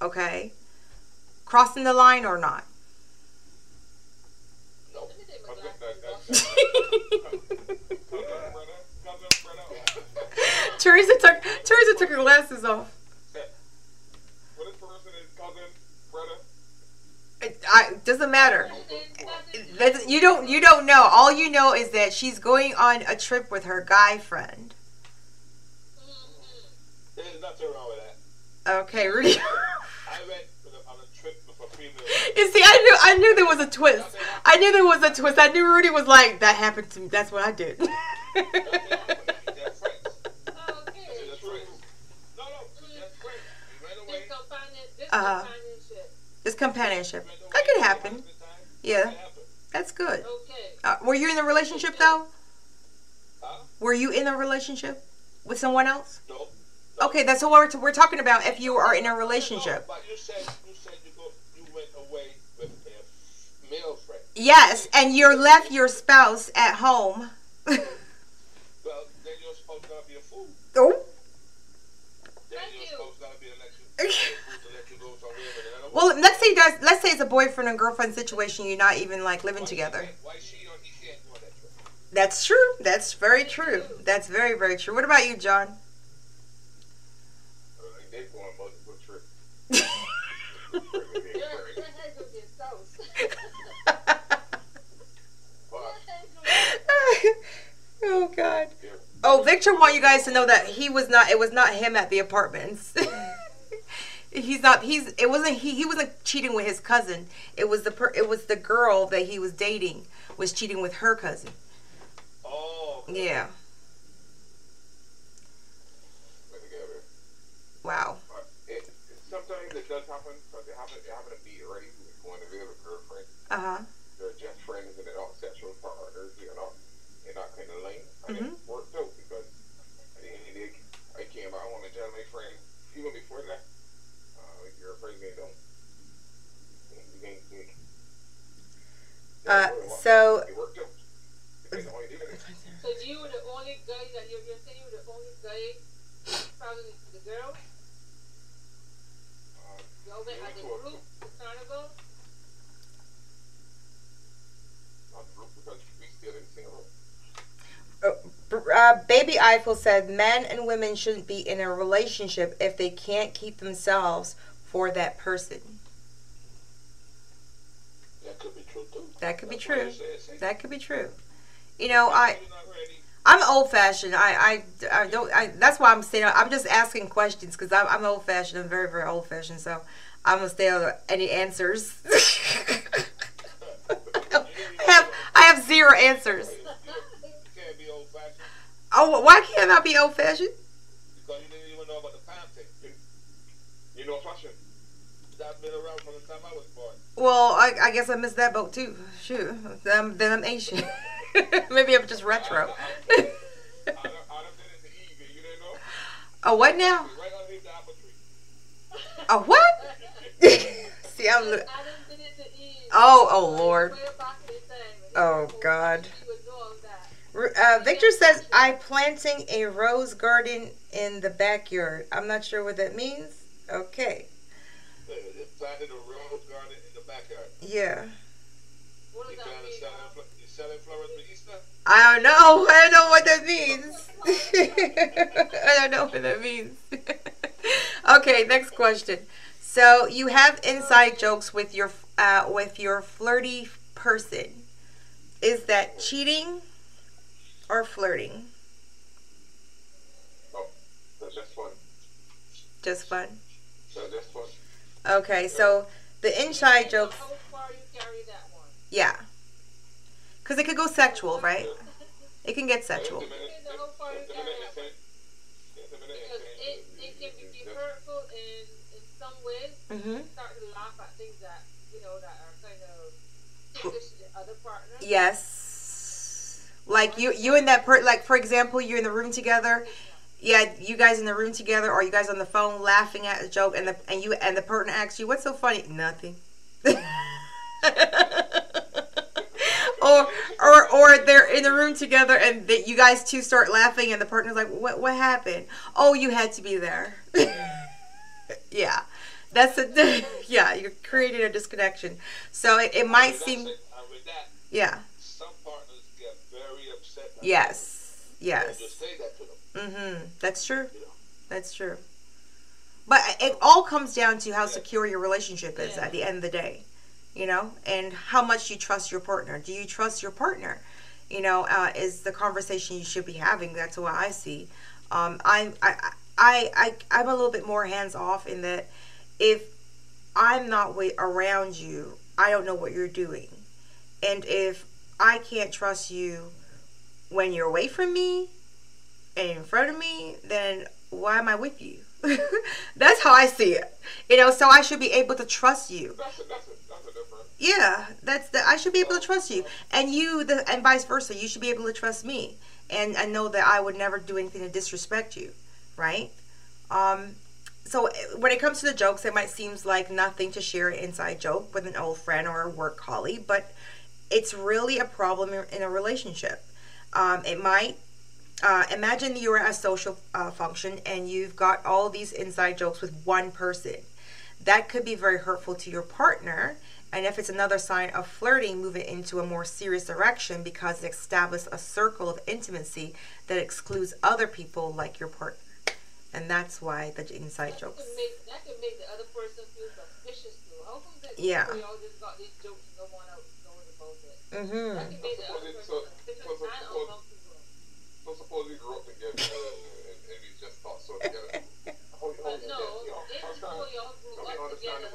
Okay, crossing the line or not? No. Teresa took Teresa took her glasses off. What this person is cousin, brother. It I, doesn't matter. That's it, that's it. That's, you don't you don't know. All you know is that she's going on a trip with her guy friend. Mhm. There's nothing wrong with that. Okay, Rudy. I went with a, on a trip with a female. You see, I knew I knew there was a twist. I knew there was a twist. I knew Rudy was like, that happened to me. That's what I did. Nothing wrong with it. They're friends. Okay. They're friends. No, no, they're friends. You went away. This companionship. it's companionship. That could happen. had a good time, Yeah, that's good. Uh, were you in a relationship though? Were you in a relationship with someone else? No. Okay, that's what we're, we're talking about. If you are in a relationship, No, but you said you said you go you went away with a male friend. yes, and you left your spouse at home. Well, then you're supposed to be a fool. oh, to let you go somewhere with another well, let's say that's let's say it's a boyfriend and girlfriend situation. You're not even like living together. Why she or he can't go on that trip? That's true. That's very true. That's very very true. What about you, John? They go on multiple trips. Your, your head gonna be a sauce. But Your head gonna be oh God. Oh, Victor want you guys to know that he was not. It was not him at the apartments. he's not. He's. It wasn't. He. He wasn't cheating with his cousin. It was the. Per, it was the girl that he was dating was cheating with her cousin. oh, Yeah. me it. Wow. It, it, sometimes it does happen, but they happen, they happen to be already going to be with a girlfriend. Uh huh. They're just friends and they're not sexual partners. You're not, you're not kind of lane. And Mhm. it worked out because at the end of the day, I came out, I want to tell my friend, even before that, uh, your friend ain't don't. You ain't, you ain't. Uh, so- It worked out. Depends on how you did it. So you were the only guy that you're, you're saying you were the only guy traveling with the girl? Uh, Y'all went as a group to Carnival? not group because we still in Singapore. Uh, Baby Eiffel said men and women shouldn't be in a relationship if they can't keep themselves for that person. That could be true too. That could be true. That could be true. You know, I. I'm old fashioned. I, I, I don't. I, that's why I'm saying I'm just asking questions because I'm, I'm old fashioned. I'm very, very old fashioned. So I'm gonna stay of any answers. I have I have zero answers. You can't be old fashioned Oh, why can't I be old fashioned? because you didn't even know about the you know fashion. That's been around from the time I was born. Well, I, I guess I missed that boat too. Shoot, then, then I'm Asian. Maybe I'm just retro. I, I, I, done- I done been in the Eve, you didn't know? oh, what now? Right underneath the apple tree. Oh, what? See, I'm. Lo- Adam did it to Eve. oh, oh Lord. Way back in the time when he Oh, God. He would know all that. Uh, Victor says, I'm planting a rose garden in the backyard. I'm not sure what that means. Okay. They, they planted a rose garden in the backyard. Yeah. What You that mean? selling, you selling flowers for Easter? I don't know. I don't know what that means. I don't know what that means. okay, next question. So you have inside jokes with your uh, with your flirty person. Is that cheating or flirting? No, that's just fun. Just fun. That's just fun. Okay, so the inside jokes, How far you carry that one? yeah. Because it could go sexual, right? It can get sexual. Just a minute, Depends on how far you just a carry minute, that one. just a minute, Because just a it, can be, be hurtful in, in some ways. Mm-hmm. Start to laugh at things that, you know, that are kind of ticklish to the other partner. Yes. Like you, you and that per, like for example, you're in the room together. Yeah, you guys in the room together, or you guys on the phone laughing at a joke, and the and you and the partner asks you, "What's so funny?" Nothing. or or or they're in the room together, and they, you guys two start laughing, and the partner's like, "What what happened?" Oh, you had to be there. yeah, that's a yeah. You're creating a disconnection. So it, it might that seem said, uh, that, yeah. some partners get very upset. at Yes. you. Don't just Yes. Mm-hmm. That's true. That's true. But it all comes down to how secure your relationship is at the end of the day, you know, and how much you trust your partner. Do you trust your partner? You know, uh, is the conversation you should be having. That's what I see. Um, I, I, I, I, I'm a little bit more hands off in that if I'm not around you, I don't know what you're doing, and if I can't trust you when you're away from me in front of me, then why am I with you? That's how I see it. You know, so I should be able to trust you. That's a, that's a, that's a. Yeah, that's the I should be able to trust you. And you the and vice versa. You should be able to trust me. And I know that I would never do anything to disrespect you, right? Um so when it comes to the jokes, it might seem like nothing to share an inside joke with an old friend or a work colleague, but it's really a problem in a relationship. Um, it might uh, imagine you're at a social uh, function and you've got all these inside jokes with one person. That could be very hurtful to your partner. And if it's another sign of flirting, move it into a more serious direction because it establishes a circle of intimacy that excludes other people like your partner. And that's why the inside That jokes. can make that can make the other person feel suspicious too. How come that Yeah. we all just got these jokes and no one else knows about it? Mm-hmm. can make the other person so- suspicious so- and so- uncomfortable. So suppose we grew up together and, and, and we just thought so together. How, how, But no, you know, if first time, before y'all grew up together,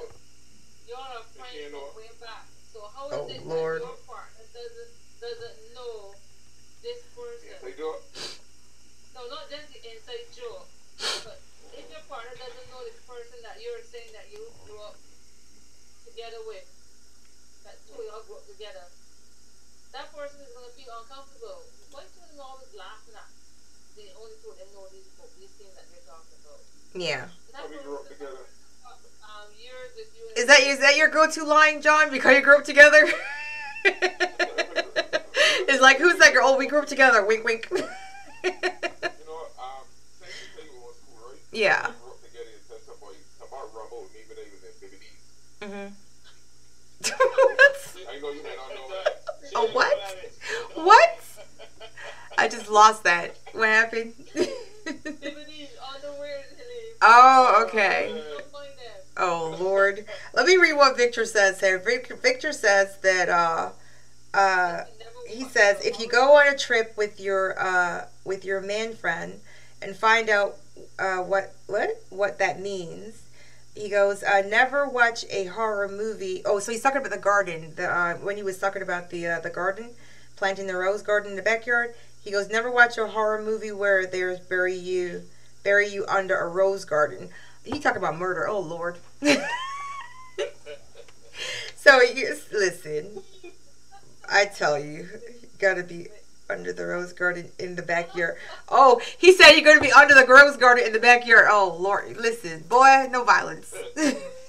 y'all are friends you know- way back. So how is Oh, it Lord. that your partner doesn't doesn't know this person? They do it. No, not just the inside joke. But if your partner doesn't know this person that you're saying that you grew up together with, that two y'all grew up together, that person is gonna feel uncomfortable. Why two of them always laughing at the only two of know these these things that they're talking about? Yeah. That we grew up person- together. Years with you. Is that is that your go-to line, John? Because you grew up together. it's like who's that girl? Oh, we grew up together. Wink, wink. You know, um, same thing you was school, right? Yeah. We grew up together and said somebody, somebody rumbled with me when they was in Baby D's. hmm I know you may not know that. A what? What? I just lost that. What happened? Tiffany's underwear is hilarious. oh, okay. Don't find them. Oh Lord. Let me read what Victor says here. Vic- Victor says that uh uh he says if you go on a trip with your uh with your man friend and find out uh what what what that means he goes uh never watch a horror movie oh so he's talking about the garden the uh when he was talking about the uh, the garden planting the rose garden in the backyard he goes never watch a horror movie where there's bury you bury you under a rose garden he talking about murder oh lord so you listen I tell you, you gotta be under the rose garden in the backyard. Oh, he said you're gonna be under the rose garden in the backyard. Oh Lord, listen, boy, no violence.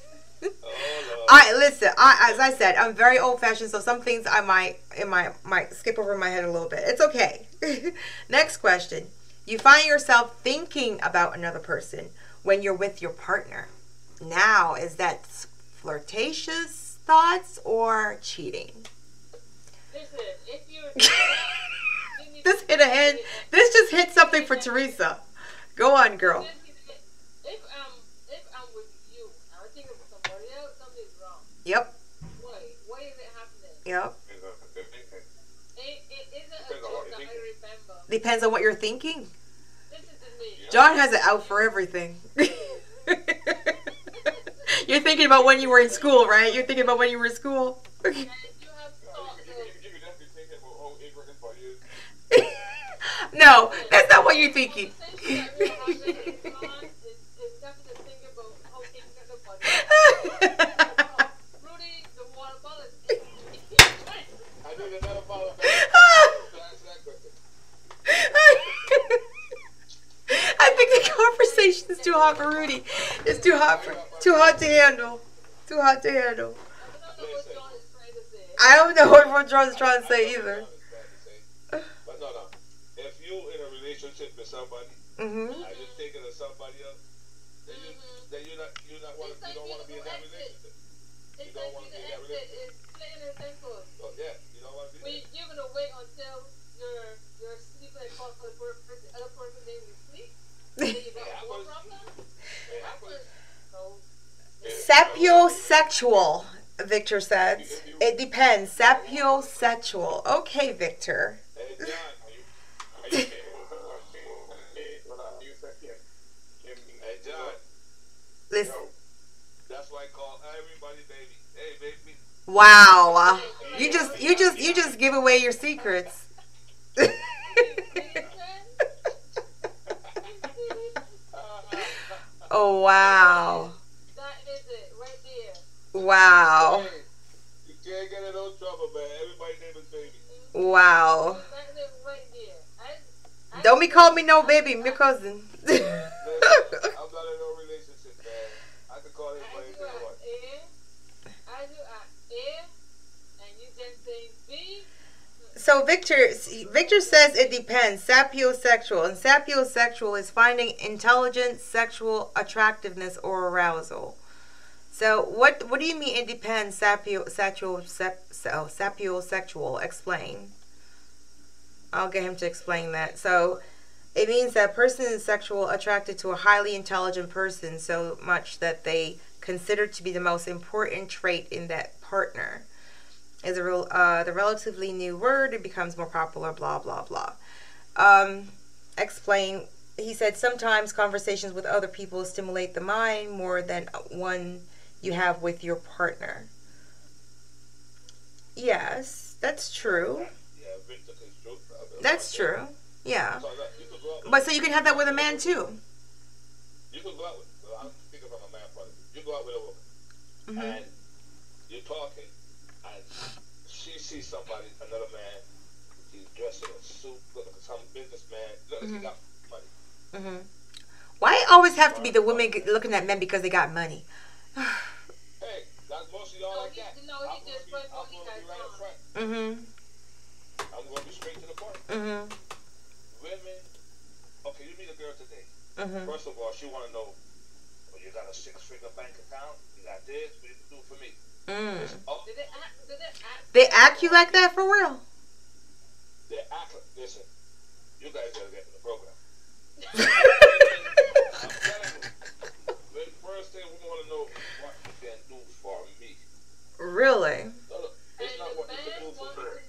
I oh, listen. I as I said, I'm very old fashioned, so some things I might it might might skip over my head a little bit. It's okay. Next question: You find yourself thinking about another person when you're with your partner. Now, is that flirtatious thoughts or cheating? Listen, if you're. this hit a head. This just hit something for Teresa. Go on, girl. If I'm if I'm with you, I'm thinking of somebody else, something's wrong. Yep. Why? Why is it happening? Yep. It, it isn't a Depends on what that you're I remember. Depends on what you're thinking. Listen to me. John has it out for everything. you're thinking about when you were in school, right? You're thinking about when you were in school. And you have thoughts of no, that's not what you're thinking. conversation that we're having is not- is- is definitely thinking about how things get the body. Rudy, the watermelon. I think the conversation is too hot for Rudy. It's too hot for too hot to handle. Too hot to handle. I don't know what John is trying to say. I don't know what John's trying to say either. But no, no. If you in a relationship with somebody Mhm. and you're thinking of somebody else, then you Mhm. then you're not you're not want It's you don't want to be in that exit. relationship. It's don't like wanna be in that relationship. is playing in temples. Yeah, you don't want to be. We, there. you're gonna wait until you're you're sleeping and call for the per- for the other person then Sapiosexual, Victor says. It depends. Sapiosexual. Okay, Victor. Listen. Wow. You just you just you just give away your secrets. Oh wow. That is it right there. Wow. Hey, you can't get in no trouble, man. Everybody name is baby. Wow. That is it right there. I, I Don't be calling me no baby, my cousin. Listen, I'm not in no relationship, man. I can call I anybody do that I at want. A, I do at A, and you just say B. So Victor, Victor says it depends. Sapiosexual, and sapiosexual is finding intelligence, sexual attractiveness, or arousal. So what what do you mean? It depends. Sapio, sexual, oh, sapiosexual. Explain. I'll get him to explain that. So it means that person is sexual attracted to a highly intelligent person so much that they consider to be the most important trait in that partner is a real uh, the relatively new word. It becomes more popular. Blah blah blah. Um, explain. He said sometimes conversations with other people stimulate the mind more than one you have with your partner. Yes, that's true. Yeah, Victor is true. That's true. Yeah. So that, you could go out with, But so you can have that with a man too. you could go out with, well, I'm speaking from a man point. You go out with a woman, Mhm. and you're talking, and she sees somebody, another man, he's dressed in a suit, looking like some businessman, look like he got money. hmm Why it always have to be the women looking at men because they got money? Hey, that's most of y'all No, like he- that. no, I'm he just be, put I'm what he gonna be right up front. Mm-hmm. I'm gonna be straight to the point. Mm-hmm. Women, okay, you meet a girl today. Mm-hmm. First of all, she want to know, well, you got a six-figure bank account, you got this, what you can do for me. Mm. It's up, Did they act? Did they act? They act you like that for real? they act listen, you guys gotta get in the program. I'm telling you, the first thing we want to know what you can do for me. really? No, no, it's And not what you can do for her.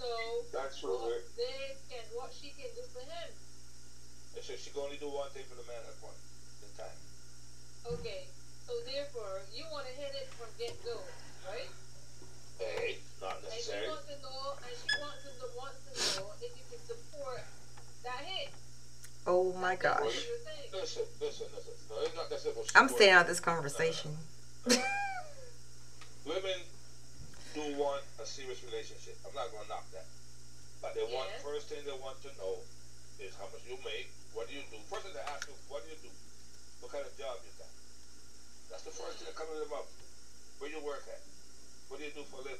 That's true, what Rick. they can, what she can do for him. And so she can only do one thing for the man at one time. Okay, so therefore, you want to hit it from get go, right? Hey, not And she wants to know, and she wants to know, wants to know if you can support that hit. Oh my gosh. Listen, listen, listen. No, it's not necessary. what I'm staying out of this conversation. Uh, women do want a serious relationship. I'm not gonna knock that. But they want first thing they want to know is how much you make, what do you do. First thing they ask you, what do you do? What kind of job you got? That's the first thing that comes to them up. Where you work at? What do you do for a living?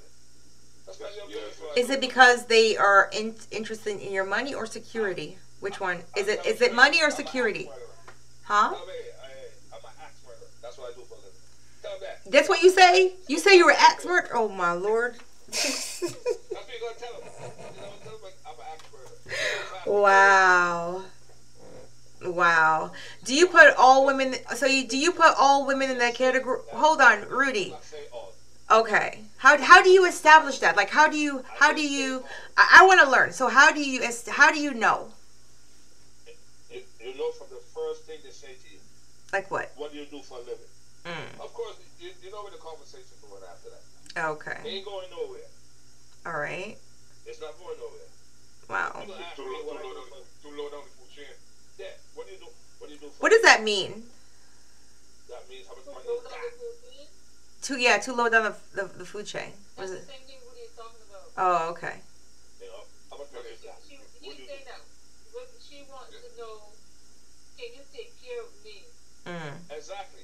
That's what you're looking for. Is it because they are in, interested in your money or security? Which one? Is it is it money or security? Huh? Tell me, I, I'm an axe murderer. That's what I do for a living. Tell them that. That's what you say? You say you were expert? Oh my lord. That's what you're gonna tell them. You know, tell them I'm an axe murderer. wow. Wow. Do you put all women so you do you put all women in that category? Hold on, Rudy. Not say all. Okay. How, how do you establish that? Like how do you how do you I, I want to learn. So how do you est- how do you know? You, you know from the first thing they say to you, Like what? what do you do for a living? Mm. Of course, you, you know where the conversation going after that. It Okay. ain't going nowhere. All right. It's not going nowhere. Wow. You gonna ask me what I do for, too low down the food chain. Yeah. What do you do? What do you do for? What does that mean? That means how much money you got. The food chain. Too yeah, too low down the the, the food chain. What That's is the it? same thing Rudy is talking about. Oh, okay. You know, how much money you got. She, What he's do you saying do? that what she wants to know, can you take care of me? Mm. Exactly.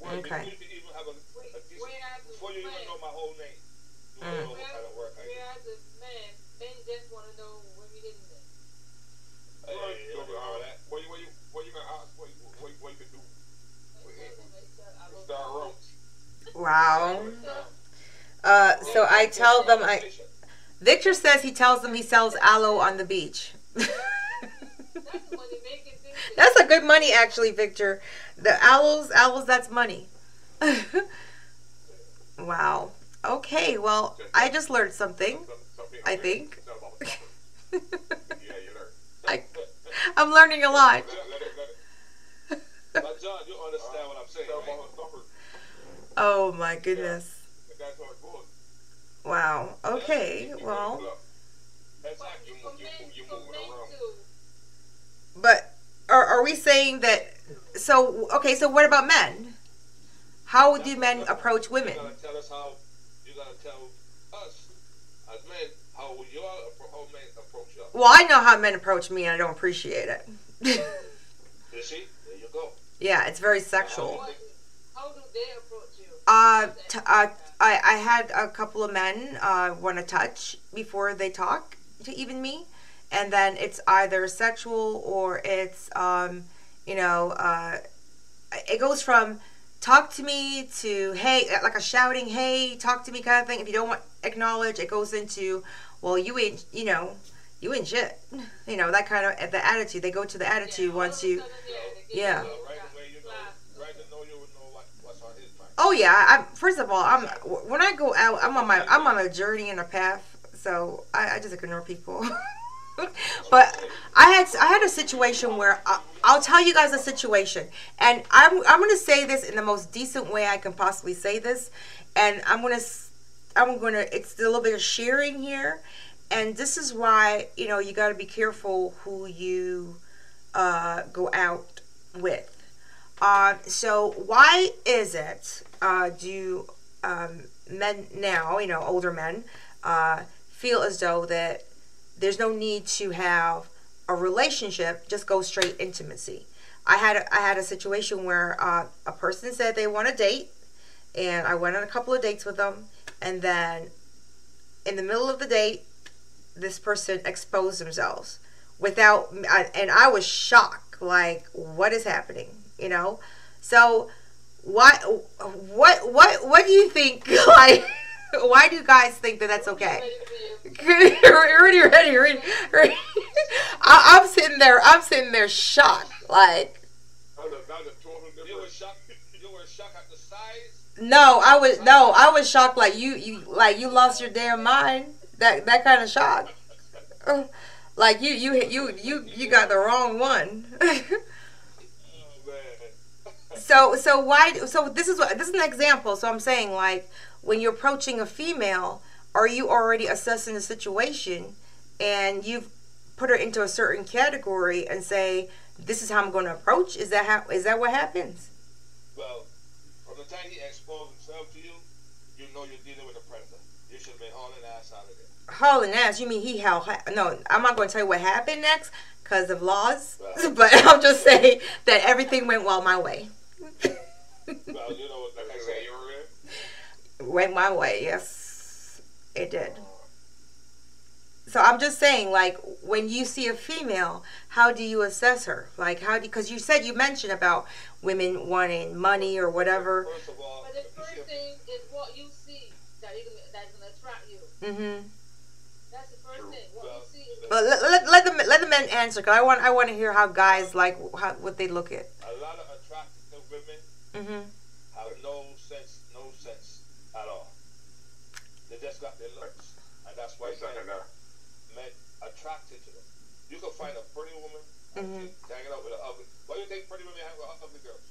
Well, Okay. Before you even have a, a decent, Whereas before you even know my whole name, you Mm. know what kind of work I do. Whereas the man, men just want to know when we didn't it. Hey, you don't know all that. What you, what you, what you gonna ask? What, you- what, what you can do? Start Rose. Wow. Uh, so I tell them I Victor says he tells them he sells aloe on the beach. That's a good money actually, Victor. The aloes, aloes, that's money. wow. Okay, well, I just learned something. I think. I, I'm learning a lot. But John, you understand what I'm saying, Tell right? about her numbers. Oh my goodness. And that's how it goes. Wow. Okay, well, Exactly. For men, you for moving men around. too. but are, are we saying that? So, okay, so what about men? How do men approach women? You gotta tell us how. You gotta tell us as men how you all appro- how men approach you. Well, I know how men approach me and I don't appreciate it. You see, there you go. yeah, it's very sexual. How do they approach you? Uh, t- uh, I, I had a couple of men uh, want to touch before they talk, to even me, and then it's either sexual or it's um, you know, uh, it goes from talk to me to hey, like a shouting hey, talk to me kind of thing. If you don't want acknowledge, it goes into well, you ain't, you know, you ain't shit. You know that kind of the attitude. They go to the attitude Yeah, once all of a you. yeah, they give Yeah. you Well, a right class- away, you know, class. right to know you would know what, what's on his mind. Oh yeah, I'm first of all, I'm when I go out, I'm on my I'm on a journey and a path, so I, I just ignore people. but I had I had a situation where I, I'll tell you guys a situation, and I'm I'm gonna say this in the most decent way I can possibly say this, and I'm gonna I'm gonna it's a little bit of sharing here, and this is why you know you got to be careful who you uh, go out with. Um, so why is it uh, do um, men now, you know, older men, uh, feel as though that there's no need to have a relationship, just go straight intimacy. I had a, I had a situation where uh, a person said they want a date, and I went on a couple of dates with them, and then in the middle of the date, this person exposed themselves without, and I was shocked. Like, what is happening? You know, so why, what, what, what do you think? Like, why do guys think that that's okay? Ready ready, ready, ready. I, I'm sitting there. I'm sitting there shocked. Like, no, I was no, I was shocked. Like you, you, like you lost your damn mind. That that kind of shock. Like you, you, you, you, you got the wrong one. So, so why? So this is what this is an example. So I'm saying like when you're approaching a female, are you already assessing the situation, and you've put her into a certain category and say this is how I'm going to approach? Is that how? Is that what happens? Well, from the time he exposed himself to you, you know you're dealing with a predator. You should have been hauling ass out of there. hauling ass. You mean he held? No, I'm not going to tell you what happened next because of laws. Right. But I'll just say that everything went well my way. Well, you know, like I said, you were in. went my way. Yes, it did. So I'm just saying, like, when you see a female, how do you assess her? Like, how do? Because you said you mentioned about women wanting money or whatever. First of all, But the first thing is what you see that that's gonna attract you. Mm-hmm. That's the first thing. What Well, you see But let, let, let the let the men answer. Cause I want I want to hear how guys like how, what they look at. a lot of attractive women Mm-hmm. have no sense, no sense at all. They just got their looks, and that's why men, men attracted to them. You can find a pretty woman and Mhm. hanging out with an ugly. Why do you think pretty women hang with ugly girls?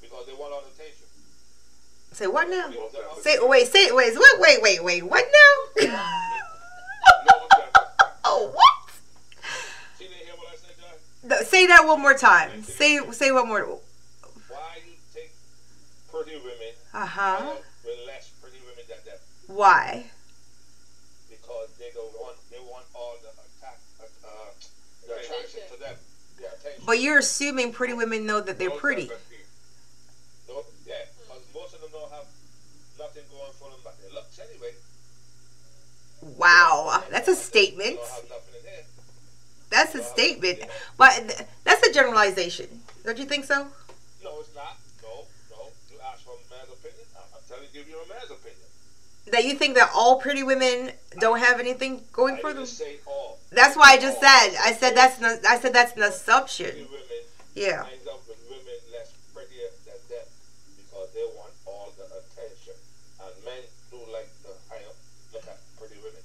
Because they want all the attention. Say what now? Because they're. Say wait say wait wait wait wait wait what now? No, I'm saying- oh what? She didn't hear what I said, John. No, Say that one more time. Say say one more. Why pretty women Uh huh. out with less pretty women than them? Why? Because they don't want they want all the attack uh, uh, the attraction to them, the attention. But you're assuming pretty women know that they're No pretty. self-esteem. Yeah, because most of them don't have nothing going for them but their looks anyway. Wow, that's a statement. don't have nothing in there. That's a statement. But that's a generalization. Don't you think so? No, it's not. No, no. You ask for a man's opinion. I'm, telling you, give you a man's opinion. That you think that all pretty women don't have anything going I for them? all. That's why I just said. I said that's an, I said that's an assumption. women Yeah. ends up with women less prettier than them because they want all the attention. And men do like to hire, look at pretty women,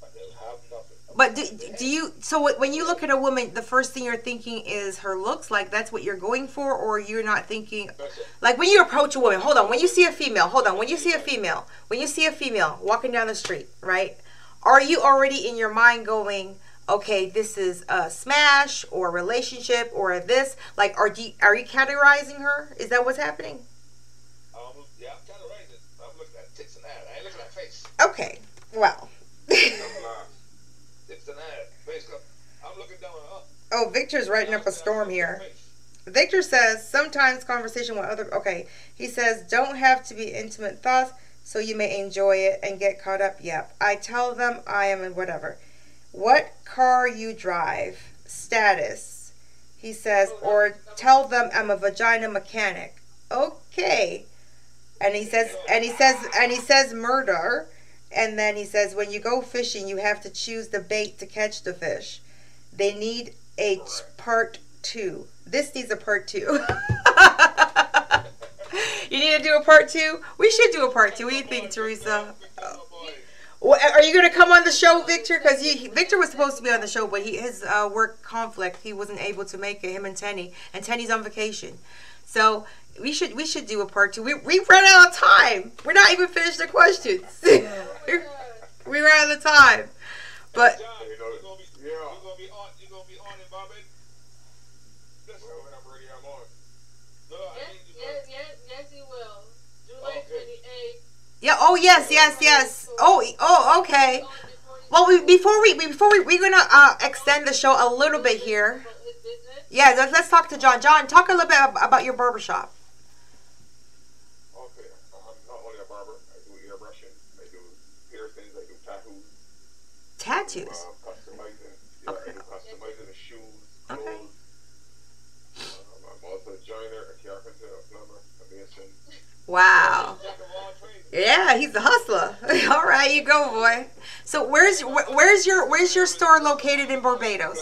but they have nothing. But do, do you so when you look at a woman, the first thing you're thinking is her looks. Like that's what you're going for, or you're not thinking like when you approach a woman. Hold on, when you see a female, hold on. When you see a female, when you see a female walking down the street, right? Are you already in your mind going, okay, this is a smash or a relationship or this? Like, are you are you categorizing her? Is that what's happening? um, yeah, I'm right. I'm looking at tits and ass. I ain't looking at face. Okay, well. I'm not. Tits and ass. Face. I'm looking down on up. Oh, Victor's writing up a storm here. Victor says sometimes conversation with other okay. He says don't have to be intimate thoughts so you may enjoy it and get caught up. Yep. I tell them I am and whatever. what car you drive, status. He says, or tell them I'm a vagina mechanic. Okay. And he says, and he says, and he says murder. And then he says, when you go fishing, you have to choose the bait to catch the fish. They need a part two. This needs a part two. you need to do a part two? We should do a part two. What do you think, Teresa? Are you going to come on the show, Victor? Because Victor was supposed to be on the show, but he his uh, work conflict, he wasn't able to make it. Him and Tenny, and Tenny's on vacation, so we should we should do a part two. We we ran out of time. We're not even finished the questions. we ran out of time, but John, you know, you're gonna be, yeah. you're gonna be on, you're gonna be on in Barbados. Listen, when I'm ready, I'm on. No, I Yes, you. yes, yes, yes, he will. July Okay. 28th. yeah. Oh yes, yes, yes. Oh oh okay. On before you- Well, we, before we before we we're gonna uh, extend the show a little bit here. About his business. Yeah, let's, let's talk to John. John, talk a little bit about your barbershop. Okay, I'm not only a barber. I do airbrushing. I do piercings. I do tattoos. Tattoos. Um, customizing. Yeah, I do customizing the shoes, clothes. Okay. Um, I'm also a joiner, a carpenter, a plumber, a mason. Wow. Jack of all trades. Yeah, he's a hustler. All right, you go, boy. So where's wh- where's your where's your store located in Barbados?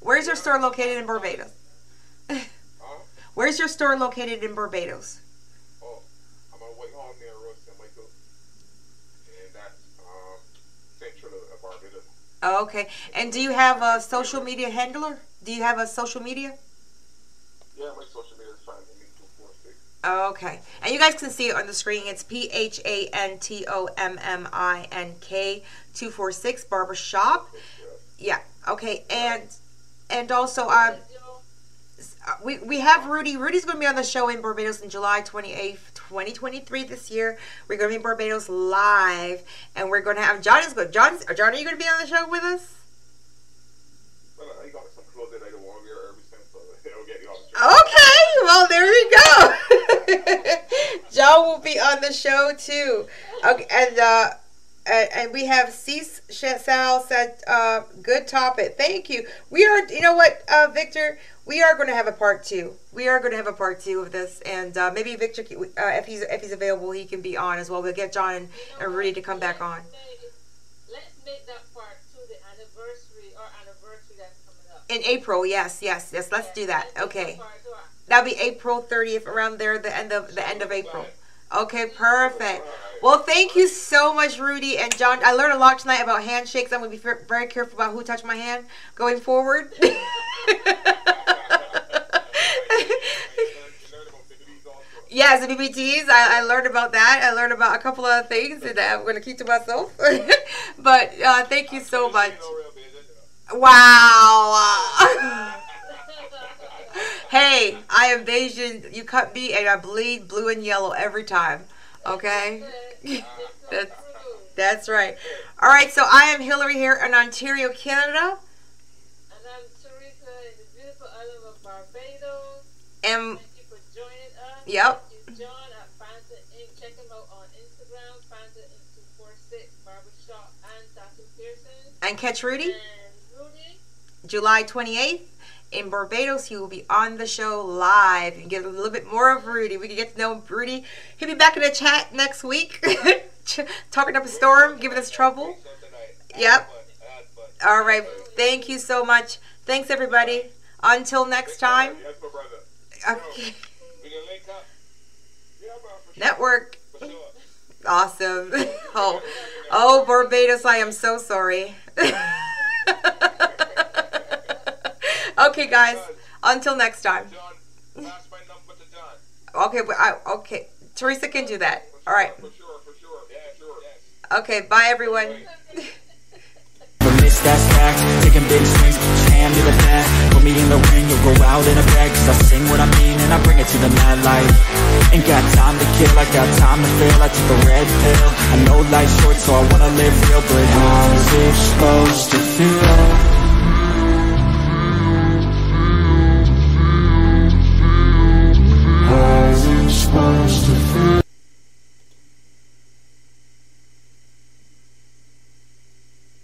Where's your store located in Barbados? Where's your store located in Barbados? Oh, I'm on Whitehall near Road St. Michael. And that's um, central of Barbados. Oh, okay. And do you have a social media handler? Do you have a social media? Yeah, my social media is fine. Me 246. Oh, okay. And you guys can see it on the screen. It's P H A N T O M M I N K 246 Barbershop. Yeah. Okay. And and also um Uh, we, we have Rudy. Rudy's going to be on the show in Barbados in July 28th, 2023 this year. We're going to be in Barbados live, and we're going to have John is good. John, John, are you going to be on the show with us? Well, I got some clothes that I don't want to wear every since, so it'll get you off the track. Okay, well there we go. John will be on the show too. Okay, and uh, and, and we have Cease Sal said, uh, "Good topic, thank you." We are, you know what, uh, Victor, we are going to have a part two. We are going to have a part two of this, and uh, maybe Victor, uh, if he's if he's available, he can be on as well. We'll get John and, you know and? Rudy to come back on. Let's make- that part to the anniversary or anniversary that's coming up. In April, yes, yes, yes. Let's do that. Okay. part to our- That'll be April 30th, around there, the end of the end of April. Okay, perfect. Well, thank you so much, Rudy and John. I learned a lot tonight about handshakes. I'm gonna be very careful about who touched my hand going forward. Yes, the BBTs. I, I learned about that. I learned about a couple of things that I'm gonna keep to myself. but uh, thank you so much. Wow. hey, I am Asian. You cut me, and I bleed blue and yellow every time. Okay. That's that's right. All right. So I am Hillary here in Ontario, Canada, And I'm Teresa in the beautiful island of Barbados. and Thank you for joining us. Yep. Thank you, John at Phantom Ink. Check him out on Instagram, Phantom Ink. 246 Barbershop and Tattoo Pearson. and catch Rudy And Rudy. July 28th in Barbados. He will be on the show live. and get a little bit more of Rudy. We can get to know Rudy. He'll be back in the chat next week, talking up a storm, giving us trouble. Yep. All right. Thank you so much. Thanks, everybody. Until next time. Okay. Network. Awesome. Oh, oh, Barbados, I am so sorry. okay, guys. Until next time. Okay, I, okay. Teresa can do that. All right. Okay. Bye, everyone. Taking big swings, hand the Put me in the ring, you'll go out in a bag Cause I sing what I mean and I bring it to the mad light Ain't got time to kill, I got time to feel I took a red pill I know life's short so I wanna live real But I was exposed to fear